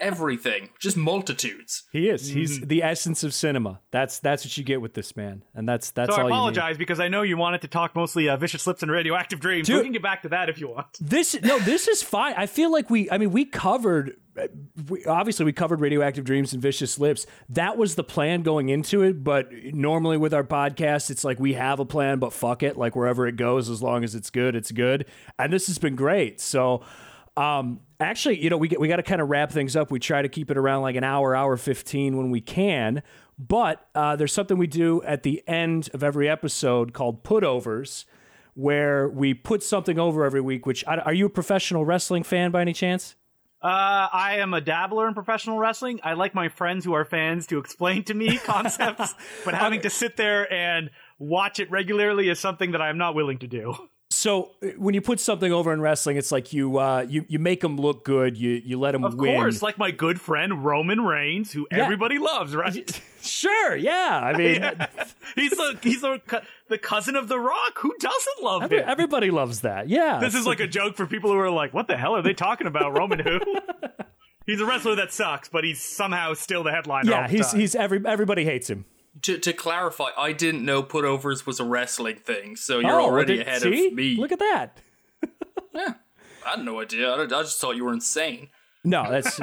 Everything. Just multitudes.
He is. He's the essence of cinema. That's that's what you get with this man, and that's that's
So I
all you need.
apologize because I know you wanted to talk mostly uh, Vicious Lips and Radioactive Dreams.
Dude.
we can get back to that if you want.
This no, this is fine. I feel like we. I mean, we covered. We, obviously, we covered radioactive dreams and vicious lips. That was the plan going into it. But normally with our podcast, it's like we have a plan, but fuck it. Like wherever it goes, as long as it's good, it's good. And this has been great. So, um, actually, you know, we get, we got to kind of wrap things up. We try to keep it around like an hour, hour fifteen when we can. But uh, there's something we do at the end of every episode called putovers where we put something over every week. Which are you a professional wrestling fan by any chance?
Uh, I am a dabbler in professional wrestling. I like my friends who are fans to explain to me concepts, but having to sit there and watch it regularly is something that I am not willing to do.
So uh, when you put something over in wrestling, it's like you uh, you you make them look good. You you let them
Of
win.
Of course, like my good friend Roman Reigns, who
Yeah.
everybody loves, right?
Sure, yeah. I mean,
he's the he's the, the cousin of The Rock. Who doesn't love
every-
him?
everybody loves that. Yeah.
This is like a joke for people who are like, "What the hell are they talking about, Roman? Who?" he's a wrestler that sucks, but he's somehow still the headliner.
yeah.
the
He's
time.
he's every everybody hates him.
To, to clarify, I didn't know putovers was a wrestling thing, so you're
oh,
already
did-
ahead
see?
of me.
Look at that.
yeah. I had no idea. I, I just thought you were insane.
No, that's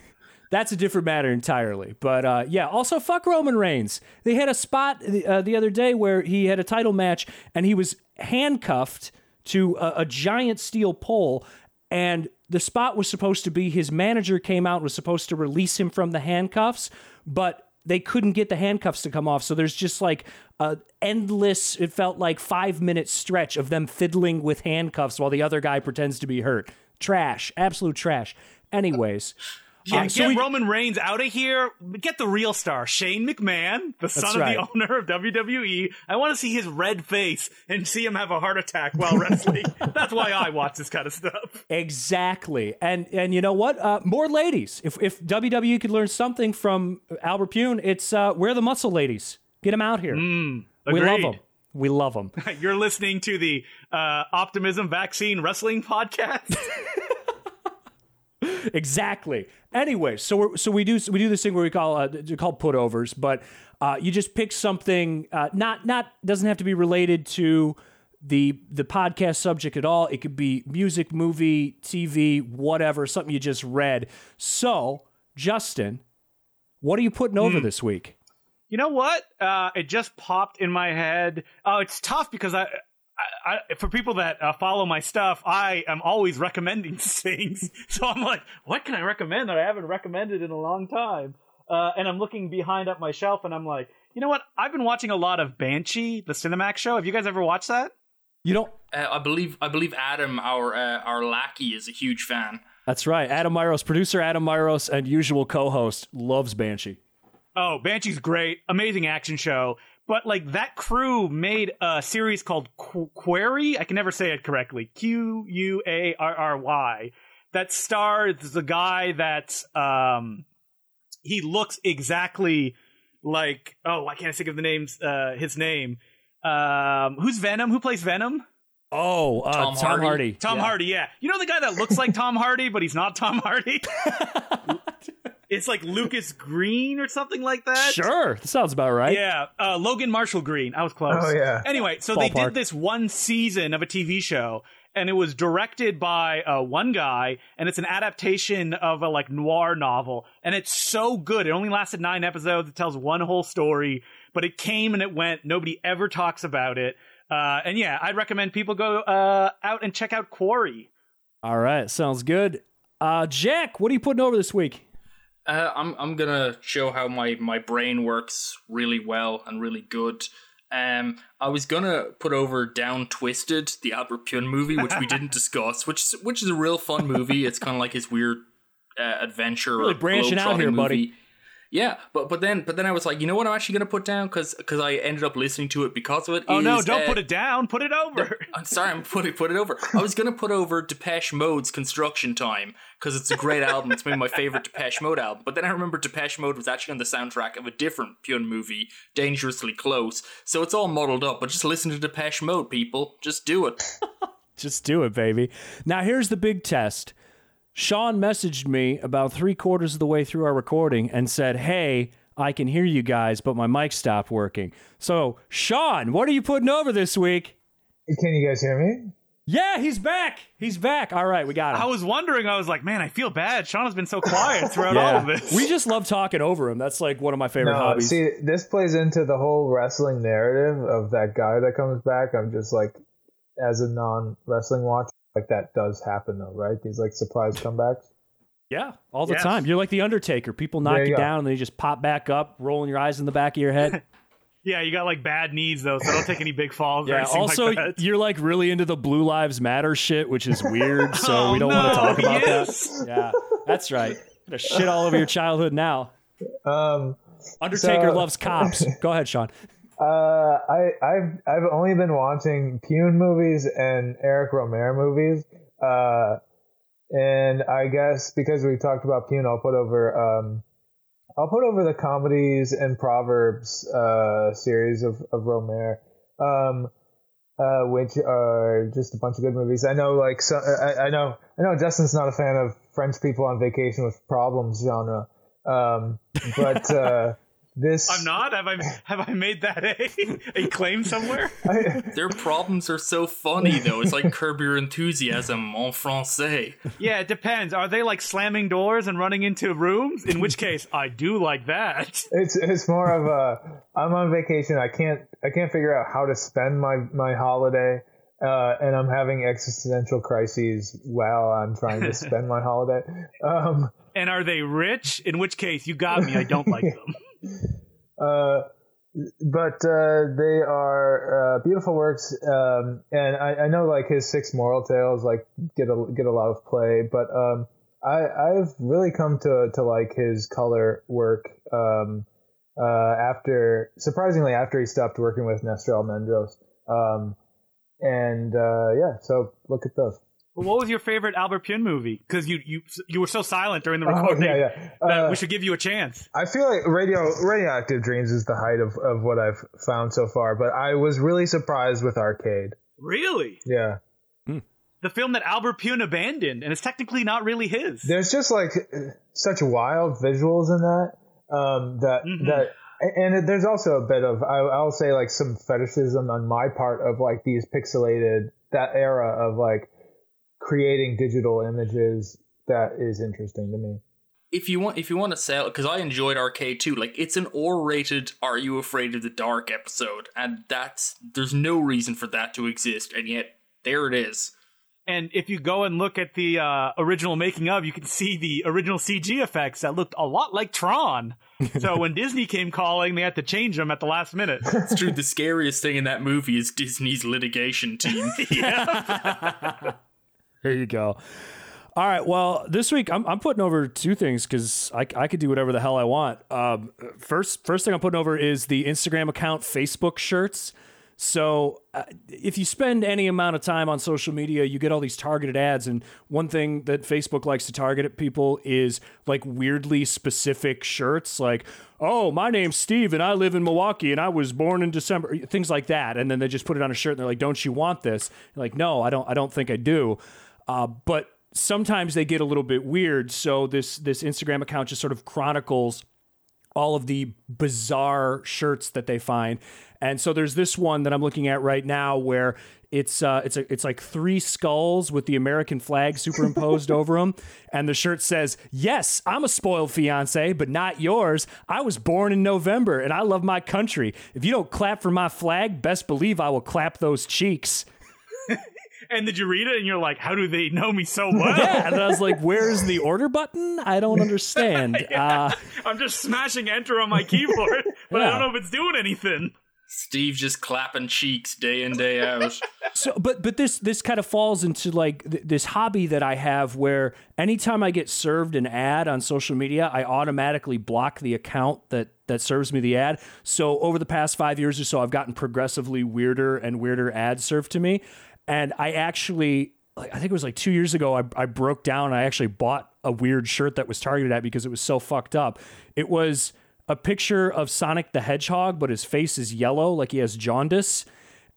that's a different matter entirely. But uh, yeah, also fuck Roman Reigns. They had a spot uh, the other day where he had a title match and he was handcuffed to a, a giant steel pole, and the spot was supposed to be his manager came out and was supposed to release him from the handcuffs, but they couldn't get the handcuffs to come off. So there's just like a endless, it felt like five minute stretch of them fiddling with handcuffs while the other guy pretends to be hurt. Trash, absolute trash. Anyways,
Yeah,
uh, so
get
we-
Roman Reigns out of here. Get the real star, Shane McMahon, the son
right.
of the owner of WWE. I want to see his red face and see him have a heart attack while wrestling. That's why I watch this kind of stuff.
Exactly, and and you know what? Uh, more ladies. If if WWE could learn something from Albert Pyun, it's uh, we're the muscle ladies. Get them out here. we love them. We love them.
You're listening to the uh, Optimism Vaccine Wrestling Podcast.
exactly. Anyway, so we're, so we do we do this thing where we call uh, called putovers, but uh, you just pick something uh, not not doesn't have to be related to the the podcast subject at all. It could be music, movie, TV, whatever, something you just read. So, Justin, what are you putting over this week?
You know what? Uh, it just popped in my head. Oh, it's tough because I, I, I for people that uh, follow my stuff, I am always recommending things. So I'm like, what can I recommend that I haven't recommended in a long time? Uh, and I'm looking behind up my shelf, and I'm like, You know what? I've been watching a lot of Banshee, the Cinemax show. Have you guys ever watched that?
You don't.
Uh, I believe I believe Adam, our uh, our lackey, is a huge fan.
That's right. Adam Myros, producer Adam Myros, and usual co-host loves Banshee.
Oh, Banshee's great, amazing action show. But like that crew made a series called Qu- Query. I can never say it correctly. Q U A R R Y. That stars the guy that's um, he looks exactly like. Oh, why can't I think of the names? Uh, his name. Um, who's Venom? Who plays Venom?
Oh, uh, Tom,
Tom
Hardy.
Hardy.
Tom
Yeah.
Hardy, yeah. You know the guy that looks like Tom Hardy, but he's not Tom Hardy? it's like Lucas Green or something like that.
Sure, that sounds about right.
Yeah, uh, Logan Marshall Green. I was close.
Oh, yeah.
Anyway, so they did this one season of a TV show, and it was directed by uh, one guy, and it's an adaptation of a like noir novel, and it's so good. It only lasted nine episodes. It tells one whole story, but it came and it went. Nobody ever talks about it. Uh, and yeah, I'd recommend people go uh, out and check out Quarry.
All right, sounds good. Uh, Jack, what are you putting over this week?
Uh, I'm I'm gonna show how my my brain works really well and really good. Um, I was gonna put over Down Twisted, the Albert Pyun movie, which we didn't discuss, which is, which is a real fun movie. It's kind of like his weird uh, adventure,
Really branching out here, buddy.
Yeah, but but then but then I was like, you know what? I'm actually gonna put down because because I ended up listening to it because of it.
Oh no, don't
uh,
put it down. Put it over.
I'm sorry, I'm putting put it over. I was gonna put over Depeche Mode's Construction Time because it's a great album. It's maybe my favorite Depeche Mode album. But then I remember Depeche Mode was actually on the soundtrack of a different Pyun movie, Dangerously Close. So it's all muddled up. But just listen to Depeche Mode, people. Just do it.
Just do it, baby. Now, here's the big test. Sean messaged me about three quarters of the way through our recording and said, Hey, I can hear you guys, but my mic stopped working. So, Sean, what are you putting over this week?
Can you guys hear me?
Yeah, he's back. He's back. All right, we got him.
I was wondering. I was like, man, I feel bad. Sean has been so quiet throughout all of this.
we just love talking over him. That's like one of my favorite
No,
hobbies.
see, this plays into the whole wrestling narrative of that guy that comes back. I'm just like, as a non wrestling watcher, like that does happen though, right? These like surprise comebacks.
yeah, all the
Yes.
time. You're like the Undertaker. People knock
There you
you down and then you just pop back up, rolling your eyes in the back of your head.
Yeah, you got like bad knees though, so don't take any big falls. or
Yeah. Also,
like that.
you're like really into the Blue Lives Matter shit, which is weird. So
Oh,
we don't want to talk about
yes.
that. Yeah, that's right. Gonna shit all over your childhood now.
Um,
Undertaker
So-
loves cops. Go ahead, Sean.
Uh, I, I've I've only been watching Pyun movies and Eric Rohmer movies. Uh, and I guess because we talked about Pyun, I'll put over um, I'll put over the comedies and proverbs uh, series of of Rohmer, um, uh, which are just a bunch of good movies. I know, like so, I, I know I know Justin's not a fan of French people on vacation with problems genre, um, but uh, this
I'm not. Have I have I made that a, a claim somewhere?
I,
Their problems are so funny though. It's like Curb Your Enthusiasm en français.
Yeah, it depends. Are they like slamming doors and running into rooms? In which case, I do like that.
it's it's more of a I'm on vacation. I can't I can't figure out how to spend my my holiday, uh, and I'm having existential crises while I'm trying to spend my holiday. Um,
And are they rich? In which case, you got me. I don't like them.
Uh, but uh, they are uh, beautiful works, um, and I, I know like his six moral tales like get a get a lot of play, but um, I I've really come to to like his color work um, uh, after surprisingly after he stopped working with Nestor Almendros, um, and uh, yeah, so look at those.
Well, what was your favorite Albert Pyun movie? Because you you you were so silent during the
Oh,
recording
yeah, yeah. Uh,
we should give you a chance.
I feel like radio radioactive dreams is the height of, of what I've found so far, but I was really surprised with Arcade.
Really,
Yeah.
the film that Albert Pyun abandoned, and it's technically not really his.
there's just like such wild visuals in that um, that
Mhm.
that and there's also a bit of I, I'll say like some fetishism on my part of like these pixelated that era of like creating digital images that is interesting to me.
if you want if you want to sell because i enjoyed arcade too like it's an r-rated are you afraid of the dark episode and that's there's no reason for that to exist and yet there it is
And if you go and look at the uh, original making of, you can see the original CG effects that looked a lot like Tron. so when Disney came calling, they had to change them at the last minute.
It's true. The scariest thing in that movie is Disney's litigation team.
There you go. All right. Well, this week I'm, I'm putting over two things because I, I could do whatever the hell I want. Um, first, first thing I'm putting over is the Instagram account Facebook shirts. So uh, if you spend any amount of time on social media, you get all these targeted ads. And one thing that Facebook likes to target at people is like weirdly specific shirts, like, oh, my name's Steve and I live in Milwaukee and I was born in December, things like that. And then they just put it on a shirt and they're like, don't you want this? You're like, no, I don't. I don't think I do. Uh, but sometimes they get a little bit weird. So this this Instagram account just sort of chronicles all of the bizarre shirts that they find. And so there's this one that I'm looking at right now where it's uh, it's a, it's like three skulls with the American flag superimposed over them, and the shirt says, "Yes, I'm a spoiled fiance, but not yours. I was born in November, and I love my country. If you don't clap for my flag, best believe I will clap those cheeks."
and did you read it? And you're like, how do they know me so well?
Yeah, and I was like, "Where's the order button? I don't understand." uh,
I'm just smashing enter on my keyboard, but I don't know if it's doing anything.
Steve just clapping cheeks day in day out.
So, but but this this kind of falls into like th- this hobby that I have, where anytime I get served an ad on social media, I automatically block the account that that serves me the ad. So over the past five years or so, I've gotten progressively weirder and weirder ads served to me, and I actually. I think it was like two years ago. I, I broke down. And I actually bought a weird shirt that was targeted at because it was so fucked up. It was a picture of Sonic the Hedgehog, but his face is yellow, like he has jaundice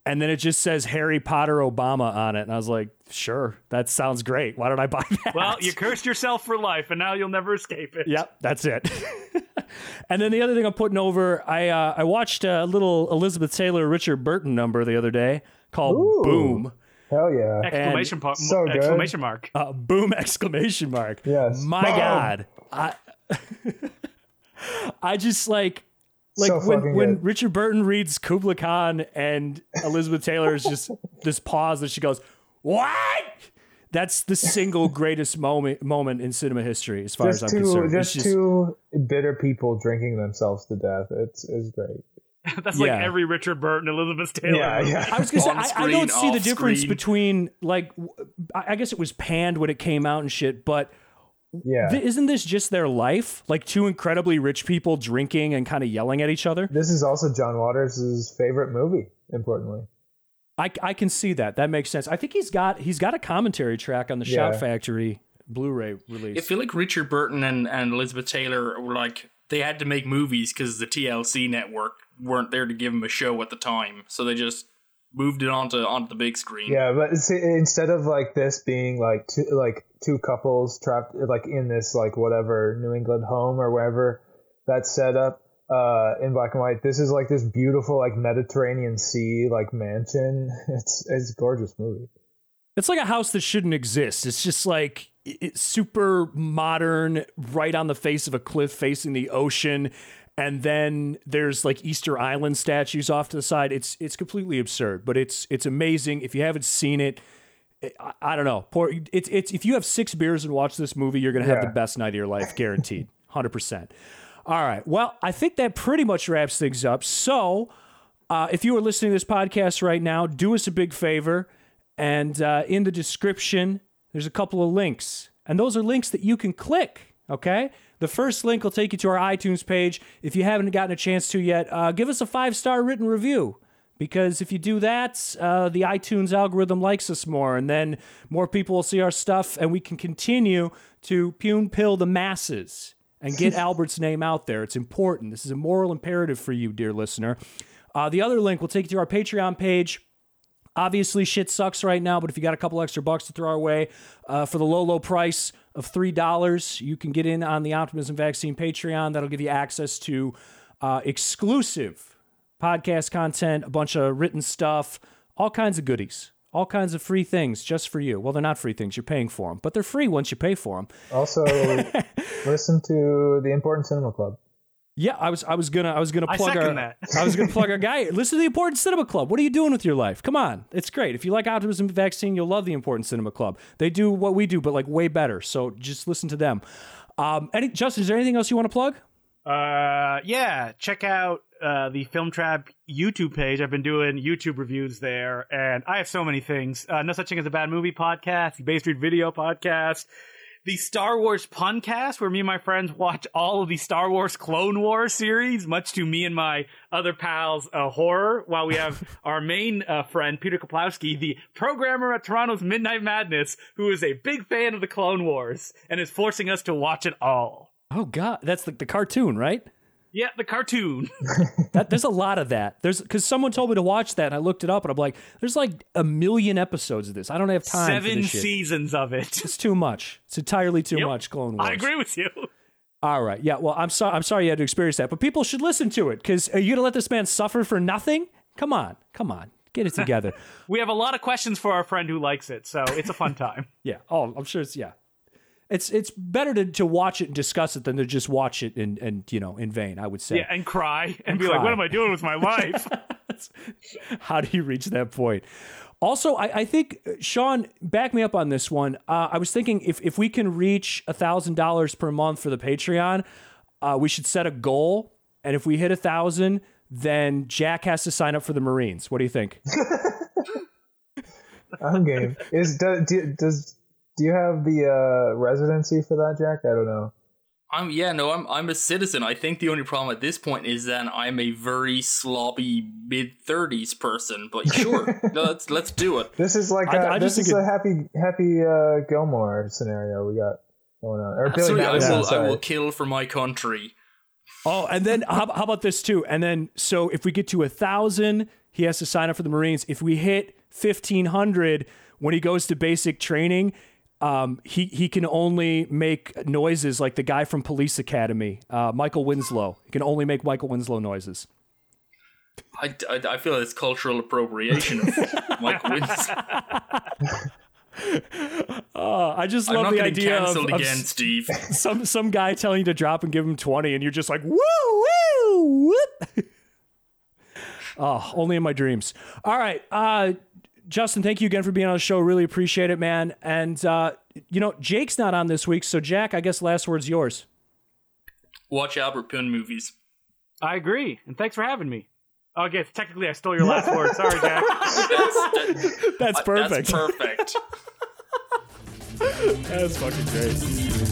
and then it just says Harry Potter Obama on it. And I was like, sure, that sounds great. Why don't I buy that?
Well, you cursed yourself for life, and now you'll never escape it.
Yep, that's it. and then the other thing I'm putting over, I uh, I watched a little Elizabeth Taylor Richard Burton number the other day called
Ooh.
Boom.
Hell yeah.
Exclamation, po-
So good.
exclamation mark.
Uh, boom exclamation mark.
Yes.
My
Boom.
God. I I just like like
So
when when
good.
Richard Burton reads Kubla Khan and Elizabeth Taylor is just this pause that she goes, What? That's the single greatest moment moment in cinema history, as far
Just
as I'm
two,
concerned.
just,
It's
two bitter people drinking themselves to death. It's it's great.
That's like every Richard Burton, Elizabeth Taylor.
Yeah, yeah.
I was gonna say
On
I, I don't see the difference
screen.
between like w- I I guess it was panned when it came out and shit, but
yeah.
th- isn't this just their life? Like two incredibly rich people drinking and kind of yelling at each other?
This is also John Waters' favorite movie. Importantly,
I, I can see that. That makes sense. I think he's got he's got a commentary track on the Shout Factory Blu-ray release.
I feel like Richard Burton and, and Elizabeth Taylor were like they had to make movies because the TLC network weren't there to give them a show at the time, so they just moved it onto onto the big screen.
yeah. But see, instead of like this being like two like two couples trapped like in this like whatever New England home or wherever that's set up uh, in black and white, this is like this beautiful like Mediterranean Sea like mansion. It's it's a gorgeous movie.
It's like a house that shouldn't exist. It's just like it's super modern, right on the face of a cliff facing the ocean. And then there's like Easter Island statues off to the side. It's it's completely absurd, but it's it's amazing. If you haven't seen it, I, I don't know. Poor, it's it's if you have six beers and watch this movie, you're gonna have
Yeah.
the best night of your life, guaranteed, hundred percent. All right. Well, I think that pretty much wraps things up. So, uh, if you are listening to this podcast right now, do us a big favor. And uh, in the description, there's a couple of links. And those are links that you can click. Okay. The first link will take you to our iTunes page. If you haven't gotten a chance to yet, uh, give us a five star written review. Because if you do that, uh, the iTunes algorithm likes us more, and then more people will see our stuff, and we can continue to Pyun pill the masses and get Albert's name out there. It's important. This is a moral imperative for you, dear listener. Uh, the other link will take you to our Patreon page. Obviously, shit sucks right now, but if you got a couple extra bucks to throw our way uh, for the low, low price of $3, you can get in on the Optimism Vaccine Patreon. That'll give you access to uh, exclusive podcast content, a bunch of written stuff, all kinds of goodies, all kinds of free things just for you. Well, they're not free things, you're paying for them, but they're free once you pay for them.
Also, listen to the Important Cinema Club.
Yeah, I was I was gonna I was gonna
I
plug our
that.
I was gonna plug our guy. Listen to the Important Cinema Club. What are you doing with your life? Come on, it's great. If you like optimism vaccine, you'll love the Important Cinema Club. They do what we do, but like way better. So just listen to them. Um, any Justin, is there anything else you want to plug?
Uh, yeah, check out uh, the Film Trap YouTube page. I've been doing YouTube reviews there, and I have so many things. Uh, no such thing as a bad movie podcast, Bay Street Video podcast, the Star Wars Puncast, where me and my friends watch all of the Star Wars Clone Wars series, much to me and my other pals' uh, horror. While we have our main uh, friend Peter Kuplowsky, the programmer at Toronto's Midnight Madness, who is a big fan of the Clone Wars and is forcing us to watch it all.
Oh God, that's like the cartoon, right?
Yeah, the cartoon.
That there's a lot of that. There's because someone told me to watch that, and I looked it up, and I'm like, there's like a million episodes of this. I don't have time. for
Seven
this shit.
seasons of it.
It's too much. It's entirely too
Yep.
much. Clone Wars.
I agree with you.
All right. Yeah. Well, I'm sorry. I'm sorry you had to experience that, but people should listen to it because are you gonna let this man suffer for nothing? Come on. Come on. Get it together.
We have a lot of questions for our friend who likes it, so it's a fun time.
yeah. Oh, I'm sure it's yeah. It's it's better to, to watch it and discuss it than to just watch it and and you know in vain. I would say.
yeah, and cry and,
And
be like, "What am I doing with my life?"
How do you reach that point? Also, I, I think uh, Sean, back me up on this one. Uh, I was thinking if if we can reach a thousand dollars per month for the Patreon, uh, we should set a goal, and if we hit a thousand, then Jack has to sign up for the Marines. What do you think?
I'm game. Is do, do, does do you have the uh, residency for that, Jack? I don't know.
I'm yeah, no, I'm I'm a citizen. I think the only problem at this point is that I'm a very sloppy mid thirties person. But sure, no, let's let's do it.
This is like
I-
a,
I
this
just
is
think
a happy happy uh, Gilmore scenario we got going on. Or Billy
Absolutely, I
Madison.
will I will kill for my country.
Oh, and then how, how about this too? And then so if we get to a thousand, he has to sign up for the Marines. If we hit fifteen hundred, when he goes to basic training, um, he he can only make noises like the guy from Police Academy, uh, Michael Winslow. He can only make Michael Winslow noises.
I, I, I feel it's cultural appropriation of Mike Winslow.
Uh, I just love the idea of, of
again, Steve.
some some guy telling you to drop and give him twenty, and you're just like woo woo whoop. oh, only in my dreams. All right, uh, Justin, thank you again for being on the show. Really appreciate it, man. And uh, you know, Jake's not on this week, so Jack, I guess last word's yours.
Watch Albert Pyun movies.
I agree, and thanks for having me. Oh, I guess technically I stole your last word. Sorry, Jack.
That's, that-
That's perfect.
That's perfect.
That's fucking great.